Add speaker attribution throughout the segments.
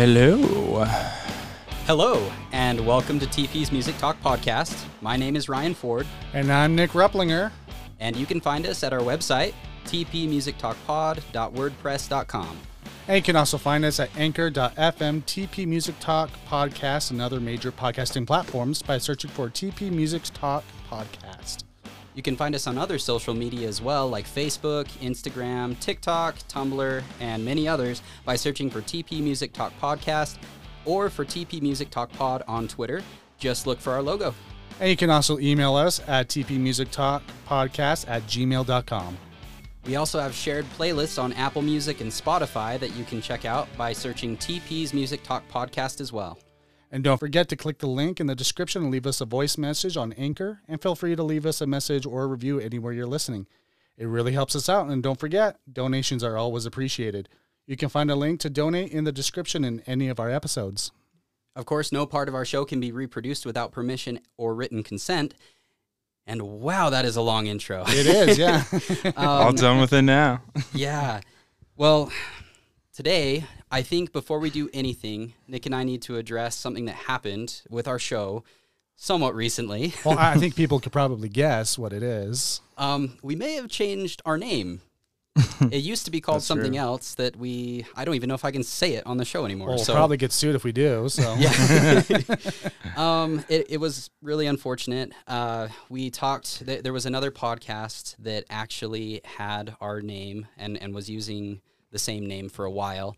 Speaker 1: Hello.
Speaker 2: Hello, and welcome to TP's Music Talk Podcast. My name is Ryan Ford,
Speaker 3: And I'm Nick Replinger.
Speaker 2: and you can find us at our website, tpmusictalkpod.wordpress.com.
Speaker 3: And you can also find us at anchor.fm, TP Music Talk Podcast, and other major podcasting platforms by searching for TP Music Talk Podcast.
Speaker 2: You can find us on other social media as well, like Facebook, Instagram, TikTok, Tumblr, and many others by searching for TP Music Talk Podcast or for TP Music Talk Pod on Twitter. Just look for our logo.
Speaker 3: And you can also email us at tpmusictalkpodcast at gmail.com.
Speaker 2: We also have shared playlists on Apple Music and Spotify that you can check out by searching TP's Music Talk Podcast as well.
Speaker 3: And don't forget to click the link in the description and leave us a voice message on Anchor. And feel free to leave us a message or a review anywhere you're listening. It really helps us out. And don't forget, donations are always appreciated. You can find a link to donate in the description in any of our episodes.
Speaker 2: Of course, no part of our show can be reproduced without permission or written consent. And wow, that is a long intro.
Speaker 3: It is, yeah.
Speaker 1: Um, All done with it now.
Speaker 2: yeah. Well, today, I think before we do anything, Nick and I need to address something that happened with our show somewhat recently.
Speaker 3: well, I think people could probably guess what it is.
Speaker 2: Um, we may have changed our name. it used to be called
Speaker 1: That's
Speaker 2: something
Speaker 1: true.
Speaker 2: else that we, I don't even know if I can say it on the show anymore.
Speaker 3: Well, we'll
Speaker 2: so
Speaker 3: probably get sued if we do. So
Speaker 2: Yeah. um, it, it was really unfortunate. Uh, we talked, th- there was another podcast that actually had our name and, and was using the same name for a while.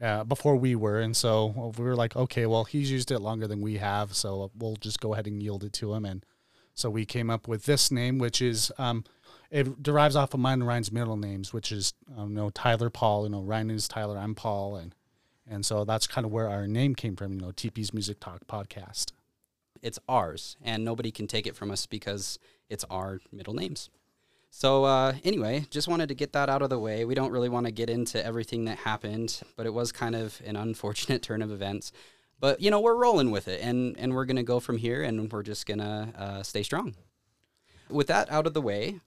Speaker 3: uh, before we were, and so we were like, okay, well, he's used it longer than we have, so we'll just go ahead and yield it to him. And so we came up with this name, which is um, it derives off of mine and Ryan's middle names, which is um, you know Tyler Paul. You know Ryan is Tyler, I'm Paul, and and so that's kind of where our name came from. You know, TP's Music Talk Podcast.
Speaker 2: It's ours, and nobody can take it from us because it's our middle names. So, uh, anyway, just wanted to get that out of the way. We don't really want to get into everything that happened, but it was kind of an unfortunate turn of events. But, you know, we're rolling with it, and, and we're going to go from here, and we're just going to uh, stay strong. With that out of the way,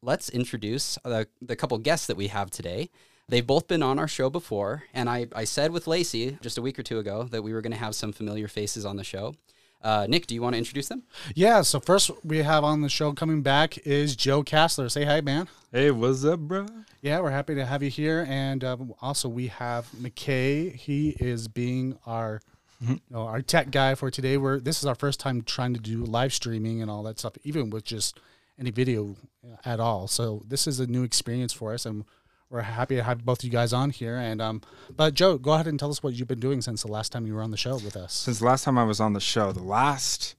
Speaker 2: let's introduce the, the couple guests that we have today. They've both been on our show before, and I, I said with Lacey just a week or two ago that we were going to have some familiar faces on the show. Uh, Nick, do you want to introduce them?
Speaker 3: Yeah. So first we have on the show coming back is Joe Castler. Say hi, man.
Speaker 1: Hey, what's up, bro?
Speaker 3: Yeah, we're happy to have you here. And um, also, we have McKay. He is being our, you know, our tech guy for today. We're this is our first time trying to do live streaming and all that stuff, even with just any video at all. So this is a new experience for us, and we're happy to have both of you guys on here. And um, but Joe, go ahead and tell us what you've been doing since the last time you were on the show with us.
Speaker 1: Since the last time I was on the show, the last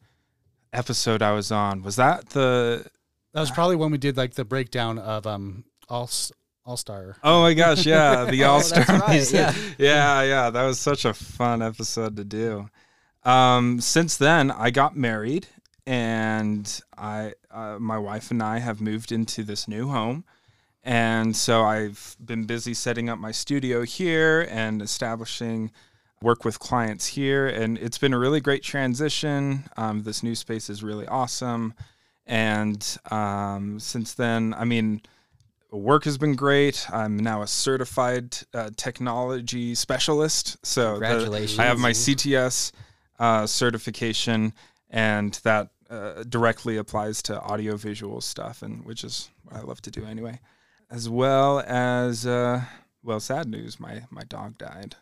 Speaker 1: episode I was on, was that the.
Speaker 3: That was probably when we did like the breakdown of um all all star.
Speaker 1: Oh my gosh, yeah, the All Star.
Speaker 2: right, yeah.
Speaker 1: yeah, yeah. That was such a fun episode to do. Um, since then, I got married, and I, uh, my wife and I have moved into this new home. And so I've been busy setting up my studio here and establishing work with clients here. And it's been a really great transition. Um, this new space is really awesome. And um, since then, I mean, work has been great. I'm now a certified uh, technology specialist. So the-
Speaker 2: Congratulations.
Speaker 1: I have my CTS uh, certification, and that uh, directly applies to audiovisual stuff, and which is what I love to do anyway. As well as uh, well, sad news. My my dog died.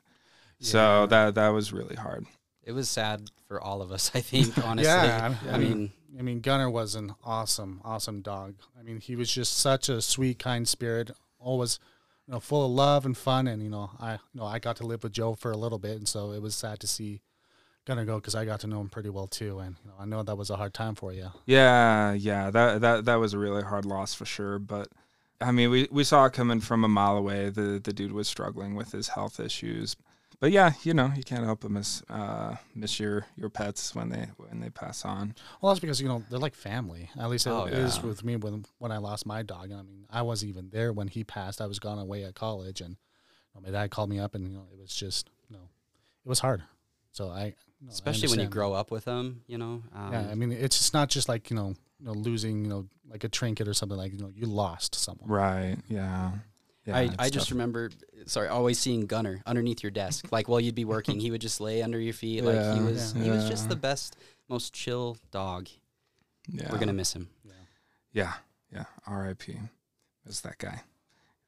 Speaker 1: So that that was really hard.
Speaker 2: It was sad for all of us, I think, honestly.
Speaker 3: Yeah,
Speaker 2: I mean,
Speaker 3: I mean, Gunner was an awesome, awesome dog. I mean, he was just such a sweet, kind spirit, always, you know, full of love and fun. And you know, I, you know, I got to live with Joe for a little bit, and so it was sad to see Gunner go because I got to know him pretty well too. And you know, I know that was a hard time for you.
Speaker 1: Yeah, yeah, that that that was a really hard loss for sure. But I mean, we, we saw it coming from a mile away. The the dude was struggling with his health issues. But yeah, you know, you can't help but miss uh, miss your, your pets when they when they pass on.
Speaker 3: Well, that's because you know they're like family. At least it
Speaker 2: Oh,
Speaker 3: is
Speaker 2: yeah.
Speaker 3: with me when when I lost my dog. I mean, I wasn't even there when he passed. I was gone away at college, and you know, my dad called me up, and you know, it was just you know, it was hard. So I, you know, I
Speaker 2: especially when you grow up with them, you know. Um,
Speaker 3: Yeah, I mean, it's just not just like you know, you know, losing you know like a trinket or something like you know you lost someone.
Speaker 1: Right. Yeah. Yeah,
Speaker 2: I, I just
Speaker 1: tough.
Speaker 2: remember, sorry, always seeing Gunner underneath your desk. Like while you'd be working, he would just lay under your feet. Like he
Speaker 1: Yeah,
Speaker 2: was, he was just the best, most chill dog.
Speaker 1: Yeah.
Speaker 2: We're gonna miss him.
Speaker 1: Yeah, yeah. R.I.P. Is that guy?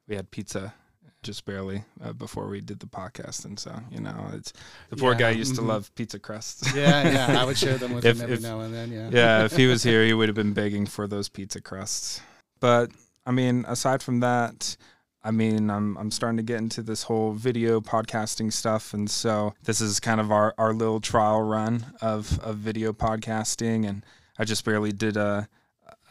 Speaker 1: We had pizza just barely uh, before we did the podcast, and so you know, it's the poor
Speaker 3: Yeah,
Speaker 1: guy used to
Speaker 3: mhm.
Speaker 1: love pizza crusts.
Speaker 3: Yeah, yeah. I would share them with
Speaker 1: If-
Speaker 3: him every
Speaker 1: if-
Speaker 3: now and then. Yeah.
Speaker 1: yeah, if he was here, he would have been begging for those pizza crusts. But I mean, aside from that, I mean, I'm I'm starting to get into this whole video podcasting stuff, and so this is kind of our, our little trial run of of video podcasting, and I just barely did a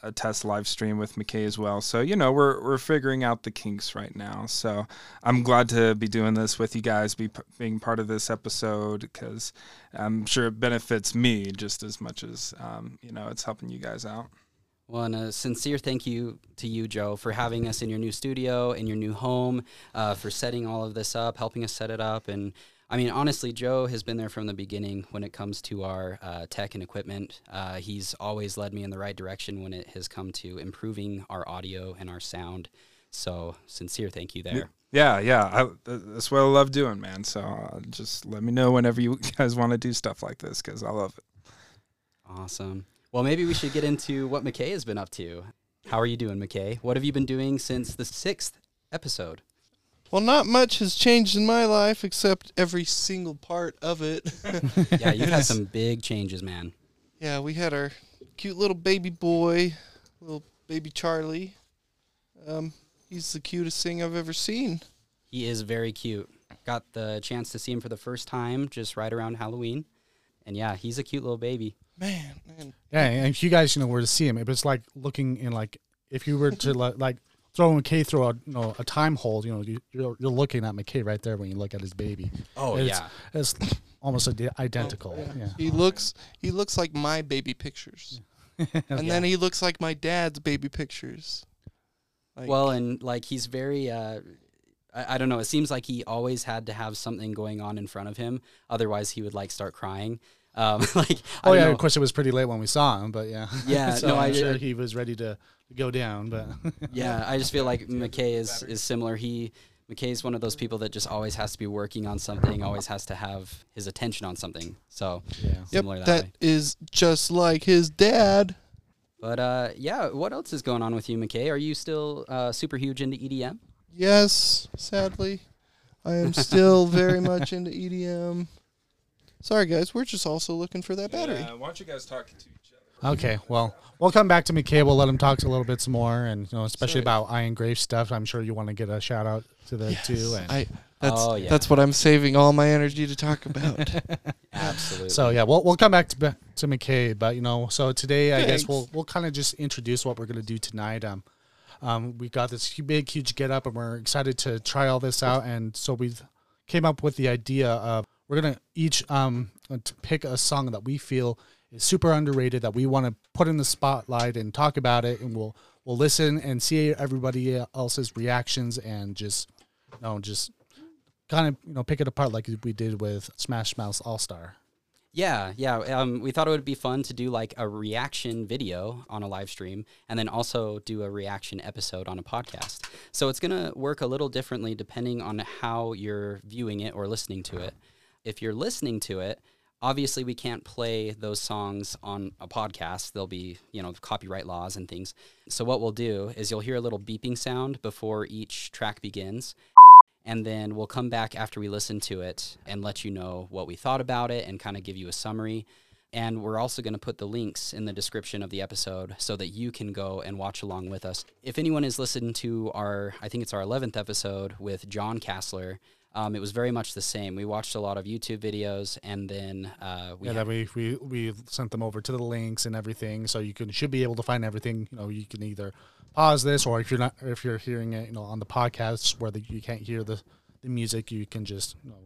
Speaker 1: a test live stream with McKay as well. So you know, we're we're figuring out the kinks right now. So I'm glad to be doing this with you guys, be being part of this episode because I'm sure it benefits me just as much as um, you know it's helping you guys out.
Speaker 2: Well, and a sincere thank you to you, Joe, for having us in your new studio, in your new home, uh, for setting all of this up, helping us set it up. And I mean, honestly, Joe has been there from the beginning when it comes to our uh, tech and equipment. Uh, he's always led me in the right direction when it has come to improving our audio and our sound. So, sincere thank you there.
Speaker 1: Yeah, yeah, I, that's what I love doing, man. So uh, just let me know whenever you guys want to do stuff like this because I love it.
Speaker 2: Awesome. Well, maybe we should get into what McKay has been up to. How are you doing, McKay? What have you been doing since the sixth episode?
Speaker 4: Well, not much has changed in my life except every single part of it.
Speaker 2: Yeah, you've had some big changes, man.
Speaker 4: yeah, we had our cute little baby boy, little baby Charlie. Um, he's the cutest thing I've ever seen.
Speaker 2: He is very cute. Got the chance to see him for the first time just right around Halloween. And yeah, he's a cute little baby.
Speaker 4: Man, man.
Speaker 3: Yeah, and if you guys you know where to see him, it's like looking in like if you were to like, like throw McKay through a you know a time hole, you know you, you're you're looking at McKay right there when you look at his baby.
Speaker 2: Oh,
Speaker 3: it's,
Speaker 2: yeah.
Speaker 3: it's almost ide- identical. yeah.
Speaker 4: He looks he looks like my baby pictures. And then he looks like my dad's baby pictures. Like,
Speaker 2: Well, and like he's very, uh, I, I don't know, it seems like he always had to have something going on in front of him. Otherwise, he would like start crying. Um, like,
Speaker 3: Oh
Speaker 2: don't
Speaker 3: yeah,
Speaker 2: know.
Speaker 3: of course it was pretty late when we saw him, but yeah.
Speaker 2: Yeah,
Speaker 3: so
Speaker 2: no,
Speaker 3: I'm
Speaker 2: I-
Speaker 3: sure he was ready to go down, but
Speaker 2: Yeah, I just feel like McKay is, is similar. He McKay is one of those people that just always has to be working on something, always has to have his attention on something. So
Speaker 3: yeah.
Speaker 4: yep,
Speaker 2: similar that,
Speaker 4: that
Speaker 2: way.
Speaker 4: is just like his dad.
Speaker 2: But uh, yeah, what else is going on with you, McKay? Are you still uh, super huge into EDM?
Speaker 4: Yes, sadly. I am still very much into EDM. Sorry, guys. We're just also looking for that battery.
Speaker 1: why don't you guys talk to each other?
Speaker 3: Okay, well, we'll come back to McKay. We'll let him talk a little bit some more, and you know, especially
Speaker 4: Sorry.
Speaker 3: about Iron Grave stuff. I'm sure you want to get a shout out to the two. And
Speaker 4: I that's
Speaker 2: Oh, yeah.
Speaker 4: that's what I'm saving all my energy to talk about.
Speaker 2: Absolutely.
Speaker 3: so yeah, we'll we'll come back to to McKay, but you know, so today I guess we'll we'll kind of just introduce what we're gonna do tonight. Um, um, we got this big, huge get up, and we're excited to try all this out. And so we came up with the idea of we're gonna each um to pick a song that we feel is super underrated that we want to put in the spotlight and talk about it, and we'll we'll listen and see everybody else's reactions and just you know just kind of you know pick it apart like we did with Smash Mouth All Star.
Speaker 2: Yeah, yeah. Um, we thought it would be fun to do like a reaction video on a live stream and then also do a reaction episode on a podcast. So it's going to work a little differently depending on how you're viewing it or listening to it. If you're listening to it, obviously we can't play those songs on a podcast. There'll be, you know, copyright laws and things. So what we'll do is you'll hear a little beeping sound before each track begins and then we'll come back after we listen to it and let you know what we thought about it and kind of give you a summary. And we're also going to put the links in the description of the episode so that you can go and watch along with us. If anyone has listened to our, I think it's our 11th episode with John Kassler, um, it was very much the same. We watched a lot of YouTube videos and then uh, we
Speaker 3: yeah,
Speaker 2: had-
Speaker 3: that we, we we sent them over to the links and everything, so you can should be able to find everything. You know, you can either pause this, or if you're not, if you're hearing it, you know, on the podcast where the, you can't hear the, the music, you can just you know,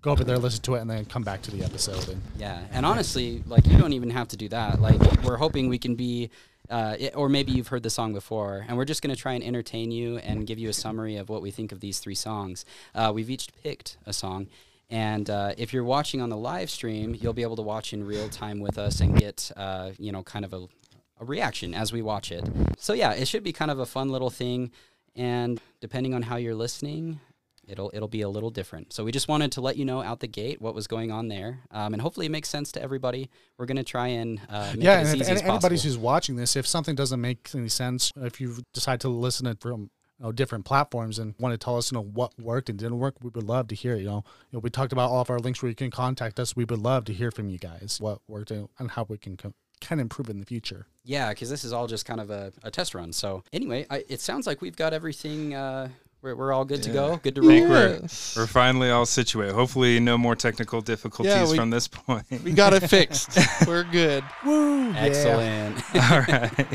Speaker 3: go over there, listen to it, and then come back to the episode. And
Speaker 2: Yeah, and honestly, like you don't even have to do that. Like we're hoping we can be, uh, or maybe you've heard the song before, and we're just going to try and entertain you and give you a summary of what we think of these three songs. Uh, we've each picked a song, and uh, if you're watching on the live stream, you'll be able to watch in real time with us and get, uh, you know, kind of a, a reaction as we watch it. So yeah, it should be kind of a fun little thing. and depending on how you're listening, it'll it'll be a little different. So we just wanted to let you know out the gate what was going on there, um, and hopefully it makes sense to everybody. We're gonna try and uh, make
Speaker 3: yeah,
Speaker 2: it as
Speaker 3: and if
Speaker 2: easy
Speaker 3: any-
Speaker 2: as
Speaker 3: anybody
Speaker 2: possible.
Speaker 3: who's watching this, if something doesn't make any sense, if you decide to listen it from you know, different platforms and want to tell us, you know, what worked and didn't work, we would love to hear. You know, you know, we talked about all of our links where you can contact us. We would love to hear from you guys what worked and, and how we can co- can improve in the future.
Speaker 2: Yeah, because this is all just kind of a, a test run. So anyway, I, it sounds like we've got everything. Uh, we're, we're all good to go. Good to
Speaker 1: I think
Speaker 2: roll.
Speaker 1: we're, we're finally all situated. Hopefully, no more technical difficulties
Speaker 4: we-
Speaker 1: from this point.
Speaker 4: We got it fixed. We're good.
Speaker 3: Woo!
Speaker 2: Excellent.
Speaker 1: all right.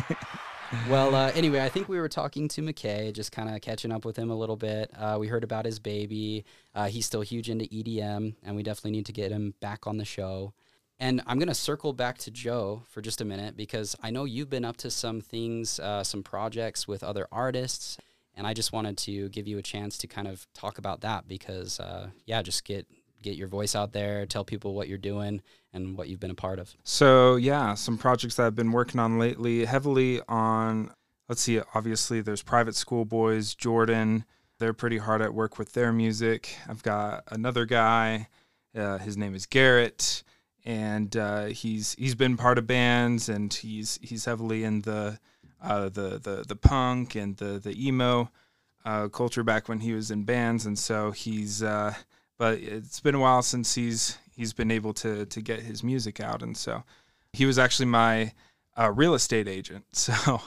Speaker 2: well, uh, anyway, I think we were talking to McKay, just kind of catching up with him a little bit. Uh, we heard about his baby. Uh, he's still huge into EDM, and we definitely need to get him back on the show. And I'm going to circle back to Joe for just a minute because I know you've been up to some things, uh, some projects with other artists. And I just wanted to give you a chance to kind of talk about that because, uh, yeah, just get get your voice out there, tell people what you're doing and what you've been a part of.
Speaker 1: So yeah, some projects that I've been working on lately, heavily on. Let's see. Obviously, there's Private School Boys, Jordan. They're pretty hard at work with their music. I've got another guy. Uh, his name is Garrett, and uh, he's he's been part of bands, and he's he's heavily in the uh, the the the punk and the the emo uh, culture back when he was in bands, and so he's. Uh, but it's been a while since he's he's been able to to get his music out, and so he was actually my uh, real estate agent. So,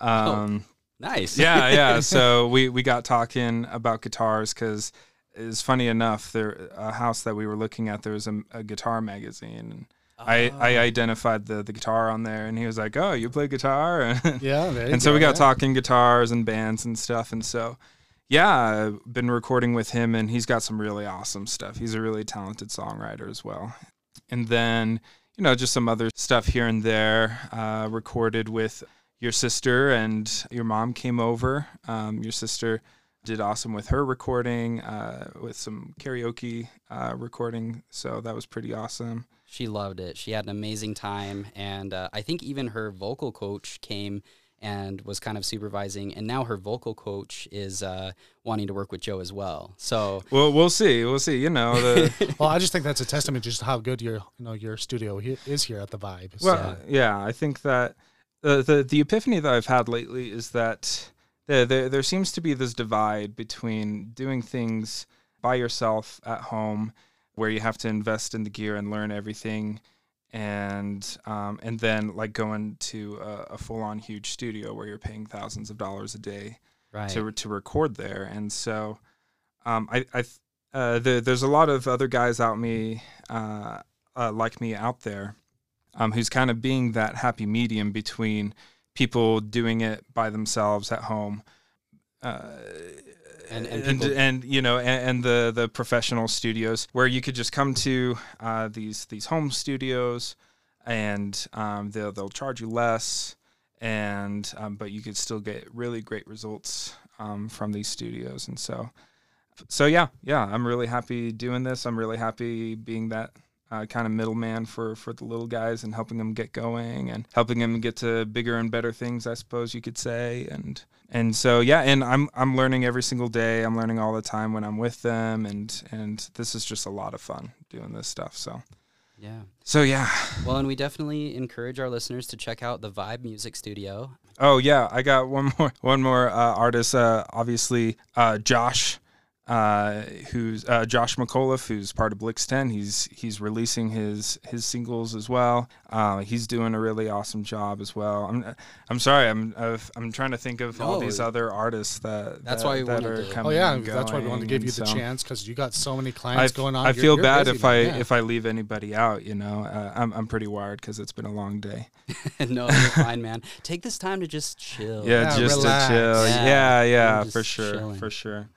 Speaker 1: um,
Speaker 2: Nice.
Speaker 1: yeah, yeah. So we we got talking about guitars because it's funny enough. There a house that we were looking at, there was a, a guitar magazine. And I, I identified the, the guitar on there, and he was like, "Oh, you play guitar?"
Speaker 3: Yeah,
Speaker 1: and so
Speaker 3: go,
Speaker 1: we got
Speaker 3: yeah.
Speaker 1: talking guitars and bands and stuff and so yeah i've been recording with him and he's got some really awesome stuff. He's a really talented songwriter as well. And then you know just some other stuff here and there uh, recorded with your sister and your mom came over. Um, your sister did awesome with her recording uh, with some karaoke uh, recording so that was pretty awesome
Speaker 2: She loved it. She had an amazing time, and uh, I think even her vocal coach came and was kind of supervising, and now her vocal coach is uh, wanting to work with Joe as well. So
Speaker 1: well we'll see we'll see you know the
Speaker 3: Well, I just think that's a testament to just how good your you know your studio he- is here at the Vibe.
Speaker 1: Well, yeah, I think that the, the the epiphany that I've had lately is that there, there there seems to be this divide between doing things by yourself at home, where you have to invest in the gear and learn everything, and um, and then like going to a, a full on huge studio where you're paying thousands of dollars a day
Speaker 2: right,
Speaker 1: to to record there, and so um, I I uh, the, there's a lot of other guys out me uh, uh, like me out there, um, who's kind of being that happy medium between people doing it by themselves at home.
Speaker 2: And- and
Speaker 1: and, and you know and, and the the professional studios where you could just come to uh, these these home studios and um, they'll they'll charge you less and um, but you could still get really great results um, from these studios. And so so yeah yeah i'm really happy doing this. I'm really happy being that uh, kind of middleman for for the little guys and helping them get going and helping them get to bigger and better things i suppose you could say and and so yeah and i'm i'm learning every single day i'm learning all the time when i'm with them and and this is just a lot of fun doing this stuff so
Speaker 2: yeah.
Speaker 1: so yeah
Speaker 2: Well, and we definitely encourage our listeners to check out the Vibe Music Studio.
Speaker 1: Oh yeah, I got one more one more uh, artist. Uh, obviously, uh, Josh, uh, who's uh, Josh McAuliffe, who's part of Blix Ten. He's he's releasing his his singles as well. Uh, he's doing a really awesome job as well. I'm I'm sorry, I'm I've, I'm trying to think of all these other artists that
Speaker 2: that's
Speaker 1: that,
Speaker 2: why we
Speaker 1: that
Speaker 2: wanted
Speaker 1: are
Speaker 2: to-
Speaker 3: Oh
Speaker 1: coming.
Speaker 3: yeah,
Speaker 1: and
Speaker 3: that's why we wanted to give you the
Speaker 1: so.
Speaker 3: chance because you got so many
Speaker 1: I,
Speaker 3: clients going on.
Speaker 1: I
Speaker 3: You're-
Speaker 1: feel
Speaker 3: you're
Speaker 1: bad
Speaker 3: busy,
Speaker 1: if I.
Speaker 3: Yeah.
Speaker 1: if I leave anybody out. You know, uh, I'm I'm pretty wired because it's been a long day.
Speaker 2: no, you're fine, man. Take this time to just chill.
Speaker 1: Yeah,
Speaker 3: Yeah,
Speaker 1: just
Speaker 3: relax.
Speaker 1: to chill.
Speaker 2: Yeah,
Speaker 1: Yeah, yeah,
Speaker 2: I'm
Speaker 1: for sure,
Speaker 2: chilling.
Speaker 1: for sure.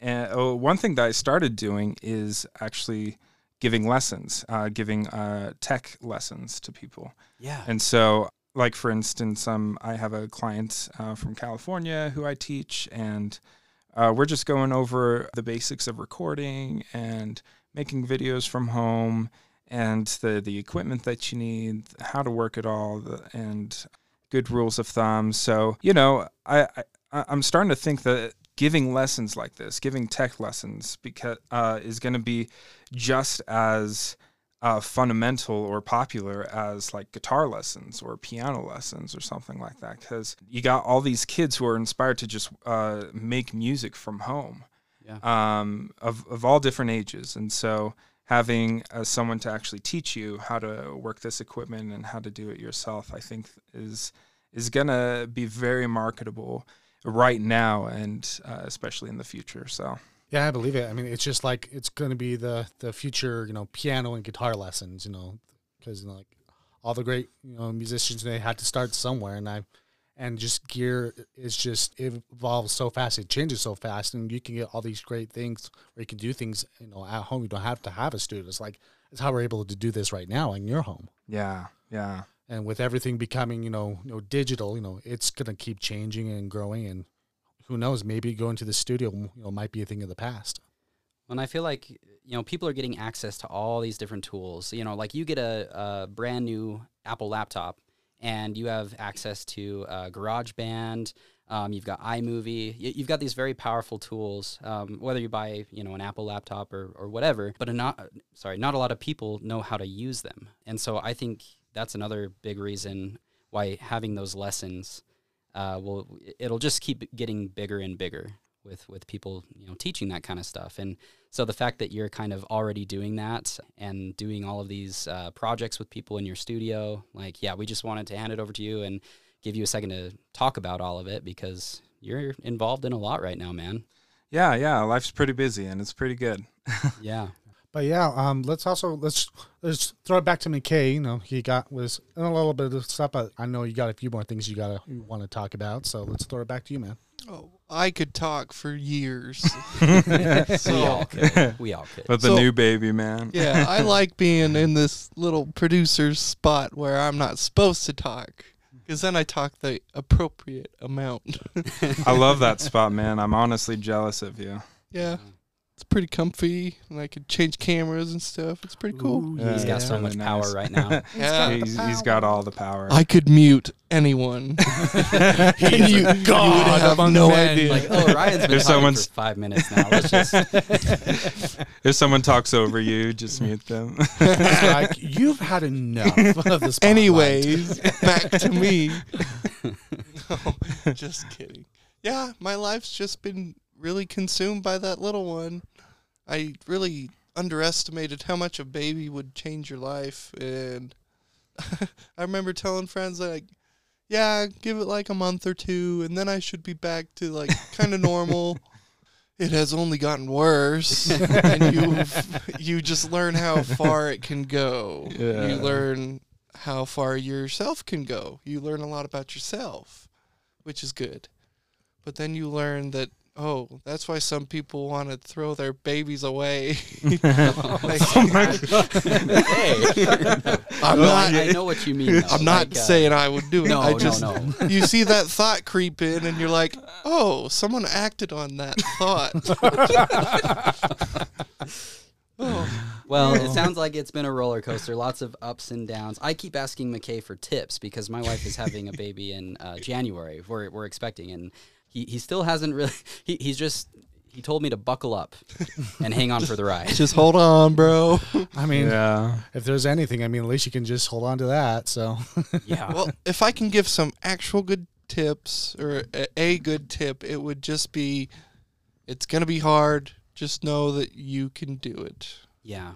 Speaker 1: And oh, one thing that I started doing is actually giving lessons, uh, giving uh, tech lessons to people.
Speaker 2: Yeah.
Speaker 1: And so, like for instance, um, I have a client uh, from California who I teach, and uh, we're just going over the basics of recording and making videos from home, and the the equipment that you need, how to work it all, and good rules of thumb. So you know, I. I I- I'm starting to think that giving lessons like this, giving tech lessons, because uh, is going to be just as uh, fundamental or popular as like guitar lessons or piano lessons or something like that. Because you got all these kids who are inspired to just uh, make music from home,
Speaker 2: Yeah.
Speaker 1: um, of of all different ages, and so having uh, someone to actually teach you how to work this equipment and how to do it yourself, I think is is gonna be very marketable right now and uh, especially in the future. So
Speaker 3: Yeah, I believe it. I mean, it's just like it's going to be the the future, you know, piano and guitar lessons, you know, because you know, like all the great you know musicians they had to start somewhere, and I and just gear is just it evolves so fast, it changes so fast, and you can get all these great things where you can do things, you know, at home. You don't have to have a studio. It's like it's how we're able to do this right now in your home.
Speaker 1: yeah, yeah,
Speaker 3: And with everything becoming, you know, you know, digital, you know, it's gonna keep changing and growing, and who knows, maybe going to the studio, you know, might be a thing of the past.
Speaker 2: And I feel like you know people are getting access to all these different tools. You know, like you get a, a brand new Apple laptop, and you have access to uh, GarageBand. Um, you've got iMovie. You've got these very powerful tools. Um, whether you buy you know an Apple laptop or, or whatever, but not sorry, not a lot of people know how to use them. And so I think that's another big reason why having those lessons uh, will it'll just keep getting bigger and bigger with with people you know teaching that kind of stuff and so the fact that you're kind of already doing that and doing all of these uh, projects with people in your studio like yeah we just wanted to hand it over to you and give you a second to talk about all of it because you're involved in a lot right now man
Speaker 1: yeah, yeah. Life's pretty busy and it's pretty good.
Speaker 2: yeah
Speaker 3: But yeah, um, let's also let's let's throw it back to McKay. You know, he got was in a little bit of stuff, but I know you got a few more things you gotta you want to talk about. So let's throw it back to you, man.
Speaker 4: Oh, I could talk for years.
Speaker 2: we all could we all could
Speaker 1: But the
Speaker 4: So-
Speaker 1: new baby, man.
Speaker 4: yeah, I like being in this little producer's spot where I'm not supposed to talk. Because then I talk the appropriate amount.
Speaker 1: I love that spot, man. I'm honestly jealous of you.
Speaker 4: yeah, it's pretty comfy, and I could change cameras and stuff. It's pretty cool.
Speaker 3: Ooh,
Speaker 1: Yeah,
Speaker 2: he's got
Speaker 1: yeah.
Speaker 2: so much
Speaker 1: Really
Speaker 2: power right now
Speaker 4: Yeah.
Speaker 1: He's, he's got all the power.
Speaker 4: I could mute anyone. and you, you would have no
Speaker 3: men.
Speaker 4: idea.
Speaker 2: like oh ryan's been
Speaker 1: If someone's-
Speaker 2: for five minutes now let's just
Speaker 1: if someone talks over you, just mute them.
Speaker 3: Like you've had enough of the spotlight.
Speaker 4: Anyways, back to me. no, just kidding. Yeah, my life's just been really consumed by that little one. I really underestimated how much a baby would change your life, and I remember telling friends like, "Yeah, give it like a month or two, and then I should be back to like kind of normal." It has only gotten worse, and you you just learn how far it can go.
Speaker 1: Yeah.
Speaker 4: You learn how far yourself can go. You learn a lot about yourself, which is good. But then you learn that oh, that's why some people want to throw their babies away. Like,
Speaker 2: hey
Speaker 4: I'm
Speaker 2: No,
Speaker 4: not.
Speaker 2: I, I know what you mean though.
Speaker 4: I'm not
Speaker 2: Like, uh,
Speaker 4: saying I would do it.
Speaker 2: no
Speaker 4: I
Speaker 2: no no
Speaker 4: you see that thought creep in, and you're like, oh, someone acted on that thought. oh,
Speaker 2: Well, it sounds like it's been a roller coaster, lots of ups and downs. I keep asking McKay for tips because my wife is having a baby in uh, January. We're, we're expecting, and he, he still hasn't really. He, he's just he told me to buckle up and hang on for the ride.
Speaker 4: just hold on, bro.
Speaker 3: I mean,
Speaker 1: yeah.
Speaker 3: if there's anything, I mean, at least you can just hold on to that. So
Speaker 2: Yeah.
Speaker 4: well, if I can give some actual good tips or a, a good tip, it would just be it's going to be hard. Just know that you can do it.
Speaker 2: Yeah.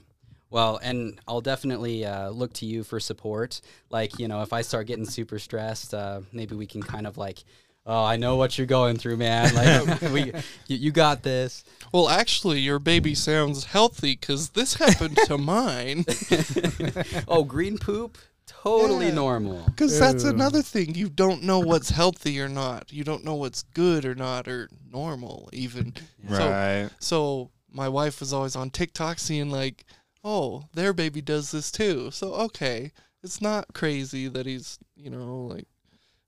Speaker 2: Well, and I'll definitely uh, look to you for support. Like, you know, if I start getting super stressed, uh, maybe we can kind of like, oh, I know what you're going through, man. Like, we, you, you got this.
Speaker 4: Well, actually, your baby sounds healthy because this happened to mine.
Speaker 2: oh, green poop, totally
Speaker 4: Yeah.
Speaker 2: normal.
Speaker 4: Because that's
Speaker 3: Ew.
Speaker 4: another thing. You don't know what's healthy or not. You don't know what's good or not or normal even. So,
Speaker 1: Right.
Speaker 4: so my wife was always on TikTok seeing like, oh, their baby does this too. So okay, it's not crazy that he's you know like.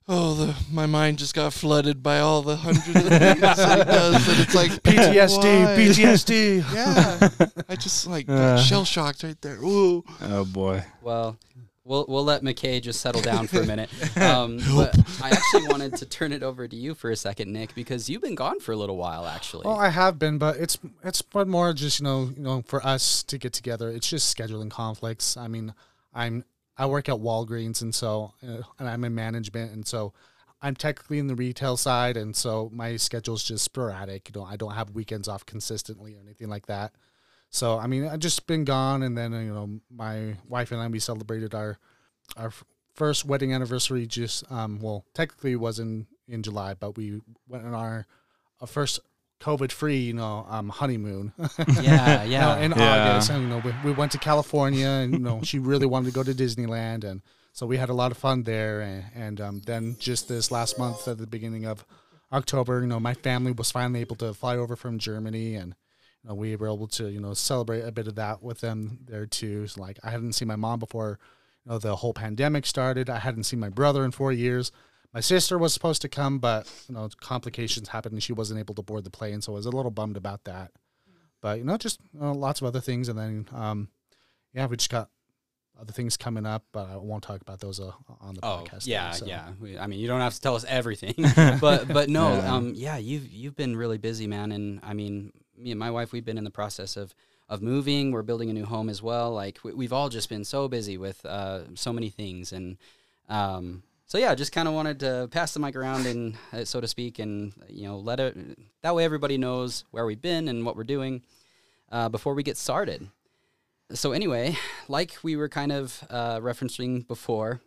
Speaker 4: Oh, the my mind just got flooded by all the hundreds of things that he does. That it's like
Speaker 3: PTSD,
Speaker 4: why?
Speaker 3: PTSD.
Speaker 4: Yeah, I just like got
Speaker 1: Uh.
Speaker 4: shell shocked right there. Ooh.
Speaker 1: Oh boy.
Speaker 2: Well, We'll we'll let McKay just settle down for a minute. Um, but I actually wanted to turn it over to you for a second, Nick, because you've been gone for a little while, actually.
Speaker 3: Well, I have been, but it's it's more just you know you know for us to get together. It's just scheduling conflicts. I mean, I'm I work at Walgreens, and so uh, and I'm in management, and so I'm technically in the retail side, and so my schedule's just sporadic. You know, I don't have weekends off consistently or anything like that. So I mean, I've just been gone, and then you know, my wife and I we celebrated our our first wedding anniversary. Just um, well, technically it was in in July, but we went on our, our first COVID free, you know, um, honeymoon.
Speaker 2: yeah, yeah.
Speaker 3: in
Speaker 1: Yeah.
Speaker 3: August, and you know, we, we went to California, and you know, she really wanted to go to Disneyland, and so we had a lot of fun there. And, and um, then just this last month, at the beginning of October, you know, my family was finally able to fly over from Germany, and you know, we were able to, you know, celebrate a bit of that with them there too. So like, I hadn't seen my mom before, you know, the whole pandemic started. I hadn't seen my brother in four years. My sister was supposed to come, but you know, complications happened and she wasn't able to board the plane, so I was a little bummed about that. But you know, just uh, lots of other things, and then um, yeah, we just got other things coming up, but I won't talk about those uh, on the
Speaker 2: Oh
Speaker 3: podcast.
Speaker 2: yeah,
Speaker 3: so.
Speaker 2: yeah. We, I mean, you don't have to tell us everything, but but no,
Speaker 1: Yeah.
Speaker 2: um, yeah, you've you've been really busy, man. And I mean, me and my wife, we've been in the process of of moving. We're building a new home as well. Like we, we've all just been so busy with uh, so many things, and um, so yeah, just kind of wanted to pass the mic around and uh, so to speak, and you know, let it that way everybody knows where we've been and what we're doing uh, before we get started. So anyway, like we were kind of uh, referencing before,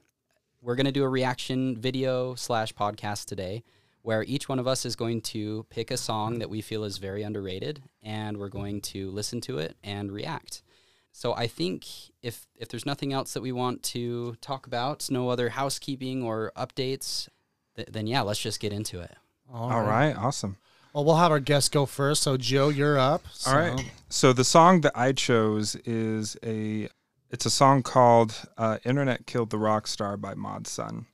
Speaker 2: we're to do a reaction video slash podcast today where each one of us is going to pick a song that we feel is very underrated and we're going to listen to it and react. So I think if if there's nothing else that we want to talk about, no other housekeeping or updates, th- then yeah, let's just get into it.
Speaker 3: All
Speaker 1: All right, awesome.
Speaker 3: Well, we'll have our guest go first. So Joe, you're up. So,
Speaker 1: All right. So the song that I chose is a it's a song called uh, "Internet Killed the Rock Star" by Mod Sun.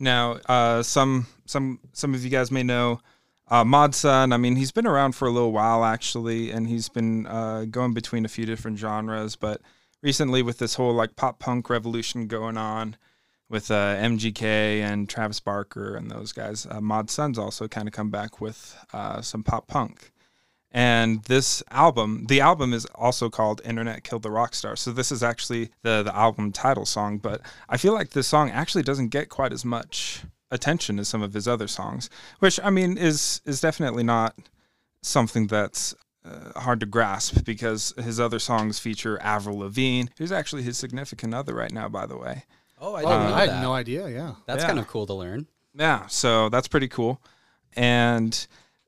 Speaker 1: Now, uh, some some some of you guys may know uh, Mod Sun. I mean, he's been around for a little while actually, and he's been uh, going between a few different genres. But recently, with this whole like pop punk revolution going on with uh, MGK and Travis Barker and those guys, uh, Mod Sun's also kind of come back with uh, some pop punk. And this album, the album is also called Internet Killed the Rock Star. So this is actually the the album title song, but I feel like this song actually doesn't get quite as much attention as some of his other songs, which I mean is is definitely not something that's uh, hard to grasp because his other songs feature Avril Lavigne, who's actually his significant other right now, by the way.
Speaker 2: Oh, I
Speaker 3: Oh,
Speaker 2: didn't know
Speaker 3: I had no idea. Yeah.
Speaker 2: That's
Speaker 1: Yeah.
Speaker 2: kind of cool to learn.
Speaker 1: Yeah, so that's pretty cool. And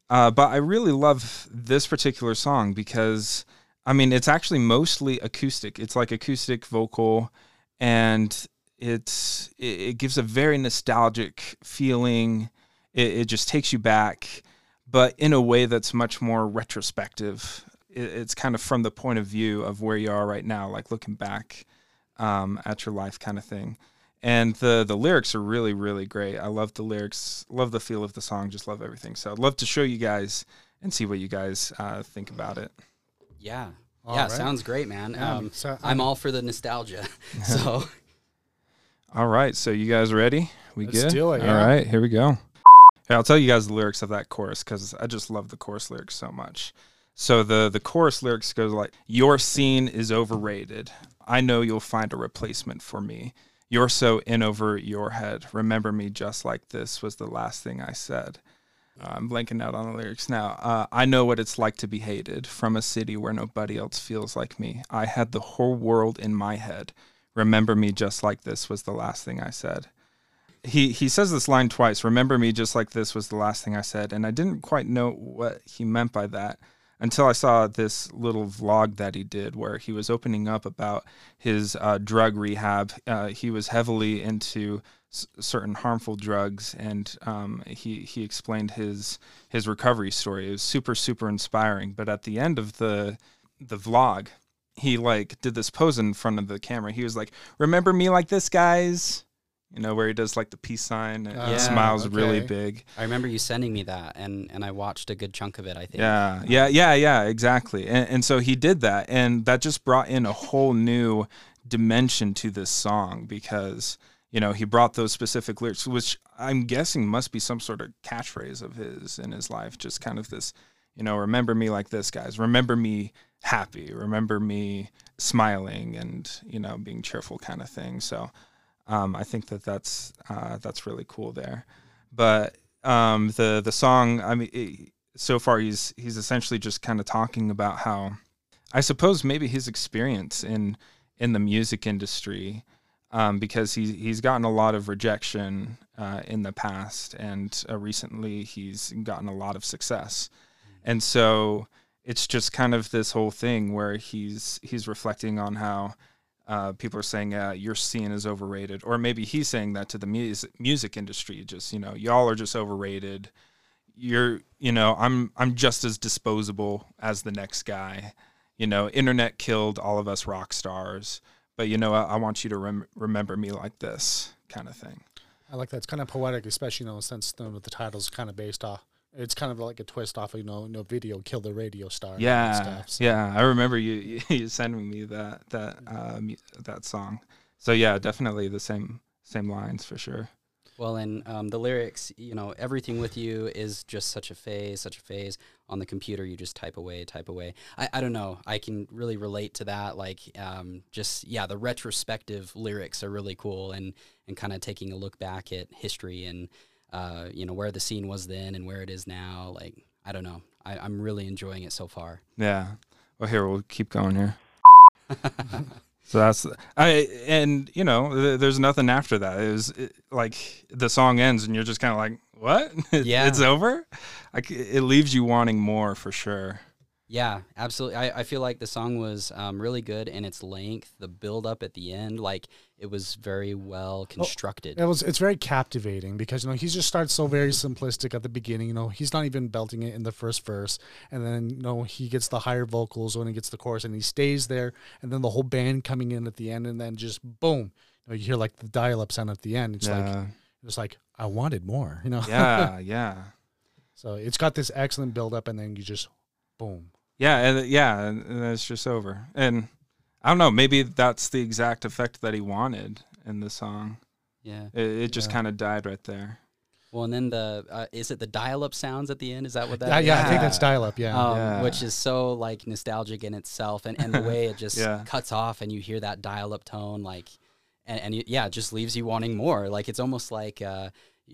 Speaker 1: uh, but I really love this particular song because I mean it's actually mostly acoustic. It's like acoustic vocal and it's it, it gives a very nostalgic feeling. It, it just takes you back, but in a way that's much more retrospective. It, it's kind of from the point of view of where you are right now, like looking back um, at your life, kind of thing and the the lyrics are really really great i love the lyrics love the feel of the song just love everything so i'd love to show you guys and see what you guys uh, think about it
Speaker 2: Yeah.
Speaker 3: All
Speaker 2: yeah,
Speaker 3: right.
Speaker 2: sounds great, man.
Speaker 3: Yeah,
Speaker 2: um,
Speaker 3: so
Speaker 2: I'm all for the nostalgia. so
Speaker 1: all right so you guys ready we
Speaker 3: Let's
Speaker 1: good
Speaker 3: do it, yeah.
Speaker 1: right here we go i'll tell you guys the lyrics of that chorus because i just love the chorus lyrics so much so the the chorus lyrics goes like your scene is overrated i know you'll find a replacement for me you're so in over your head remember me just like this was the last thing i said Uh, I'm blanking out on the lyrics now. Uh, I know what it's like to be hated from a city where nobody else feels like me. I had the whole world in my head. Remember me just like this was the last thing I said. He he says this line twice. Remember me just like this was the last thing I said, and I didn't quite know what he meant by that until I saw this little vlog that he did where he was opening up about his uh, drug rehab. Uh, he was heavily into s- certain harmful drugs, and um, he he explained his his recovery story. It was super super inspiring. But at the end of the the vlog, he like did this pose in front of the camera. He was like, "Remember me like this, guys." You know where he does like the peace sign and
Speaker 3: Ah,
Speaker 1: smiles really big.
Speaker 2: I remember you sending me that, and and I watched a good chunk of it. I think.
Speaker 1: Yeah, yeah, yeah, yeah, exactly. And, and so he did that, and that just brought in a whole new dimension to this song because you know he brought those specific lyrics, which I'm guessing must be some sort of catchphrase of his in his life. Just kind of this, you know, remember me like this, guys. Remember me happy. Remember me smiling and you know being cheerful, kind of thing. So um, I think that that's uh, that's really cool there. But um, the the song, I mean, it, so far he's he's essentially just kind of talking about how, I suppose maybe his experience in in the music industry, um, because he he's gotten a lot of rejection uh, in the past, and uh, recently he's gotten a lot of success, and so it's just kind of this whole thing where he's he's reflecting on how uh, people are saying uh, your scene is overrated, or maybe he's saying that to the music music industry. Just you know, y'all are just overrated. You're you know, I'm I'm just as disposable as the next guy. You know, internet killed all of us rock stars, but you know, I, I want you to rem- remember me like this kind of thing.
Speaker 3: I like that. It's kind of poetic, especially you know, since know, the title's kind of based off it's kind of like a twist off of you know no video kill the radio star
Speaker 1: yeah
Speaker 3: stuff,
Speaker 1: so. yeah i remember you you sending me that that um, that song. So yeah definitely the same same lines for sure.
Speaker 2: Well and um, the lyrics you know everything with you is just such a phase such a phase on the computer. You just type away type away. I, I don't know. I can really relate to that like um, just yeah the retrospective lyrics are really cool and and kind of taking a look back at history and uh, you know, where the scene was then and where it is now. Like, I don't know. I, I'm really enjoying it so far.
Speaker 1: Yeah. Well, here we'll keep going here. so that's I and you know th- there's nothing after that. It was it, like the song ends and you're just kind of like, what?
Speaker 2: Yeah,
Speaker 1: it's over. Like it leaves you wanting more for sure.
Speaker 2: Yeah, absolutely. I, I feel like the song was um, really good in its length, the build up at the end, like it was very well constructed.
Speaker 3: Well, it was it's very captivating because you know he just starts so very simplistic at the beginning. You know he's not even belting it in the first verse, and then you know he gets the higher vocals when he gets the chorus, and he stays there, and then the whole band coming in at the end, and then just boom, you, know, you hear like the dial up sound at the end. It's yeah. like it's like I wanted more. You know.
Speaker 1: Yeah, yeah.
Speaker 3: So it's got this excellent build up, and then you just boom
Speaker 1: yeah, and yeah, and it's just over. And I don't know, maybe that's the exact effect that he wanted in the song.
Speaker 2: Yeah,
Speaker 1: it, it just yeah. kind of died right there.
Speaker 2: Well, and then the uh, is it the dial-up sounds at the end? Is that what that?
Speaker 3: Yeah, yeah, I think that's dial-up. Yeah.
Speaker 2: Um,
Speaker 3: yeah.
Speaker 2: which is so like nostalgic in itself, and, and the way it just yeah. cuts off, and you hear that dial-up tone, like, and, and you, yeah, it just leaves you wanting more. Like it's almost like uh,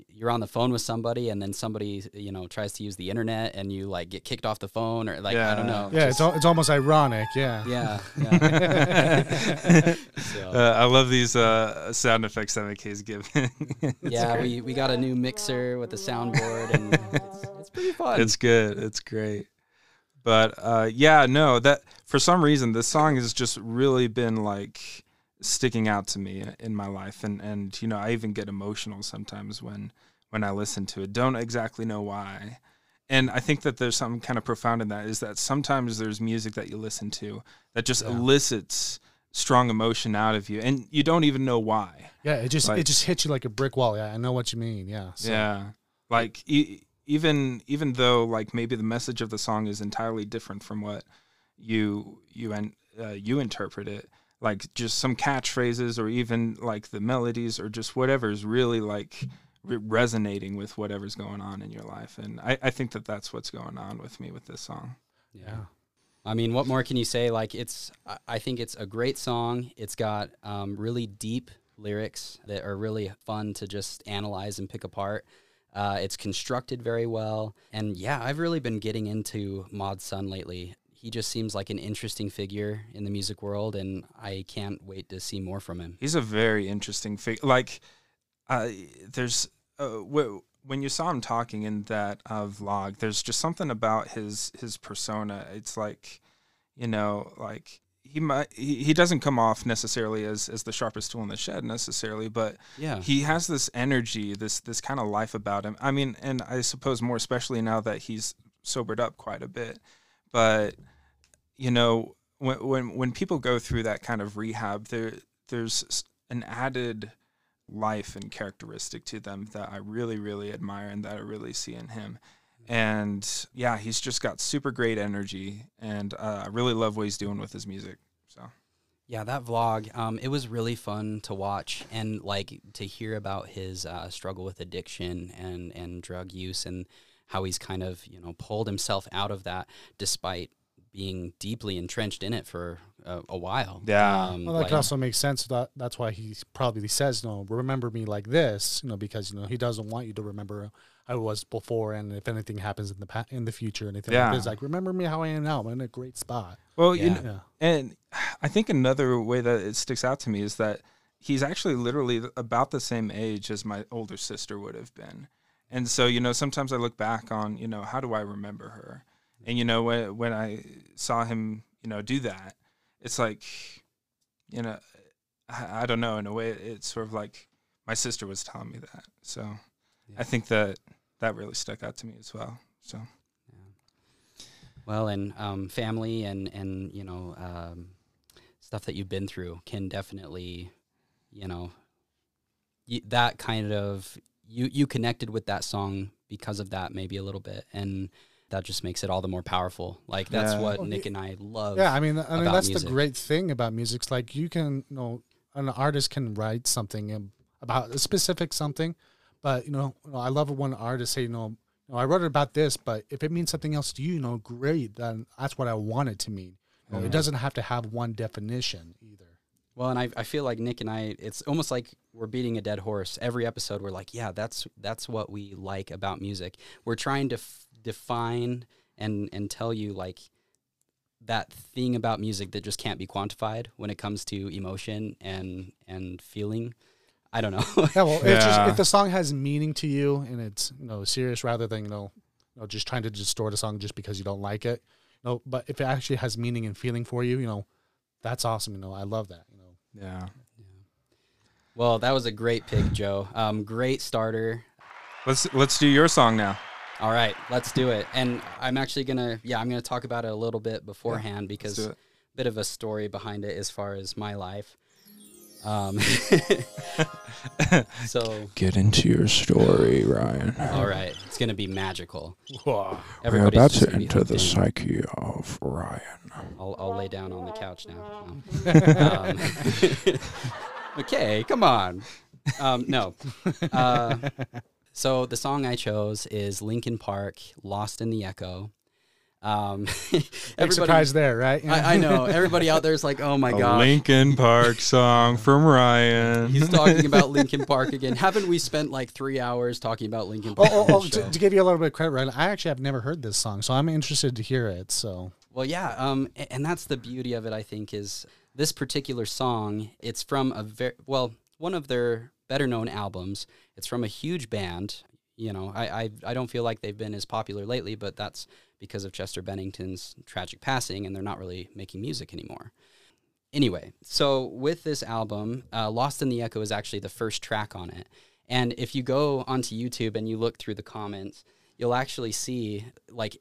Speaker 2: you're on the phone with somebody and then somebody you know tries to use the internet and you like get kicked off the phone or like yeah. I don't know.
Speaker 3: Yeah, just, it's it's almost ironic. Yeah.
Speaker 2: Yeah. yeah.
Speaker 1: so. uh, I love these uh, sound effects that McKay's giving.
Speaker 2: yeah, great. we we got a new mixer with a soundboard and it's, it's pretty fun.
Speaker 1: It's good. It's great. But uh, yeah, no, that for some reason this song has just really been like sticking out to me in my life. And and you know I even get emotional sometimes when when I listen to it. Don't exactly know why. And I think that there's something kind of profound in that is that sometimes there's music that you listen to that just yeah. elicits strong emotion out of you and you don't even know why.
Speaker 3: Yeah it just like, it just hits you like a brick wall. Yeah I know what you mean. Yeah
Speaker 1: so. yeah. Like e- even even though like maybe the message of the song is entirely different from what you you and uh, you interpret it like just some catchphrases or even like the melodies or just whatever is really like re- resonating with whatever's going on in your life. And I, I think that that's what's going on with me with this song.
Speaker 2: Yeah. I mean what more can you say? Like it's i think it's a great song. It's got um, really deep lyrics that are really fun to just analyze and pick apart. Uh, it's constructed very well. And yeah i've really been getting into mod sun lately he just seems like an interesting figure in the music world, and I can't wait to see more from him.
Speaker 1: He's a very interesting figure. Like, uh, there's uh, w- when you saw him talking in that uh, vlog, there's just something about his his persona. It's like, you know, like he might he, he doesn't come off necessarily as as the sharpest tool in the shed necessarily, but
Speaker 2: yeah,
Speaker 1: he has this energy, this this kind of life about him. I mean, and I suppose more especially now that he's sobered up quite a bit, but you know, when when when people go through that kind of rehab, there there's an added life and characteristic to them that I really really admire and that I really see in him. And yeah, he's just got super great energy, and uh, I really love what he's doing with his music. So.
Speaker 2: Yeah, that vlog, um, it was really fun to watch and like to hear about his uh, struggle with addiction and, and drug use and how he's kind of, you know, pulled himself out of that despite being deeply entrenched in it for a, a while.
Speaker 1: Yeah.
Speaker 2: Um,
Speaker 3: Well, that
Speaker 2: like-
Speaker 3: could also make sense. That that's why he probably says, "No, remember me like this," you know, because you know he doesn't want you to remember I was before, and if anything happens in the pa- in the future, anything
Speaker 1: Yeah.
Speaker 3: like this, like remember me how I am now. I'm in a great spot.
Speaker 1: Well, you know,
Speaker 3: Yeah.
Speaker 1: and I think another way that it sticks out to me is that he's actually literally about the same age as my older sister would have been. And so, you know, sometimes I look back on, you know, how do I remember her? And you know, when when I saw him, you know, do that, it's like, you know, I, I don't know. In a way, it's sort of like my sister was telling me that. So,
Speaker 2: Yeah.
Speaker 1: I think that that really stuck out to me as well. So, Yeah.
Speaker 2: Well, and um, family and and you know um, stuff that you've been through can definitely, you know, y- that kind of you you connected with that song because of that maybe a little bit, and that just makes it all the more powerful. Like that's
Speaker 1: Yeah.
Speaker 2: what
Speaker 3: Well,
Speaker 2: Nick and I love.
Speaker 3: Yeah, I mean, I mean that's
Speaker 2: music.
Speaker 3: the great thing about music. It's like you can, you know, an artist can write something about a specific something, but you know, you know, I love it when artists say, you know, you know, I wrote about this, but if it means something else to you, you know, great, then that's what I want it to mean. You know,
Speaker 1: Yeah.
Speaker 3: It doesn't have to have one definition either.
Speaker 2: Well, and I, I feel like Nick and I, it's almost like we're beating a dead horse. Every episode, we're like, yeah, that's that's what we like about music. We're trying to f- define and and tell you like that thing about music that just can't be quantified when it comes to emotion and and feeling. I don't know.
Speaker 3: Yeah, well, it's just if the song has meaning to you and it's you know serious rather than you know, you know just trying to distort a song just because you don't like it. No, but if it actually has meaning and feeling for you, you know, that's awesome. You know, I love that. You know,
Speaker 1: yeah.
Speaker 2: well, that was a great pick, Joe. Um, great starter.
Speaker 1: Let's let's do your song now.
Speaker 2: All right, let's do it. And I'm actually gonna, yeah, I'm gonna talk about it a little bit beforehand because
Speaker 1: do it.
Speaker 2: bit of a story behind it as far as my life. Um, so,
Speaker 1: Get into your story, Ryan.
Speaker 2: all right, it's gonna be magical.
Speaker 1: We're about to enter the
Speaker 2: in.
Speaker 1: psyche of Ryan.
Speaker 2: I'll, I'll lay down on the couch now. Um, okay, come on. Um, no. Uh, so the song I chose is Linkin Park, "Lost in the Echo." Um,
Speaker 3: big surprise there, right?
Speaker 2: I, I know everybody out there is like, "Oh my god."
Speaker 1: Linkin Park song from Ryan.
Speaker 2: He's talking about Linkin Park again. Haven't we spent like three hours talking about Linkin
Speaker 3: Oh,
Speaker 2: Park?
Speaker 3: oh,
Speaker 2: on
Speaker 3: oh to, to give you a little bit of credit, right? I actually have never heard this song, so I'm interested to hear it. So,
Speaker 2: Well, yeah, um, and that's the beauty of it. I think is this particular song. It's from a very well, one of their better known albums. It's from a huge band. You know, I, I I don't feel like they've been as popular lately, but that's because of Chester Bennington's tragic passing, and they're not really making music anymore. Anyway, so with this album, uh, Lost in the Echo is actually the first track on it. And if you go onto YouTube and you look through the comments, you'll actually see like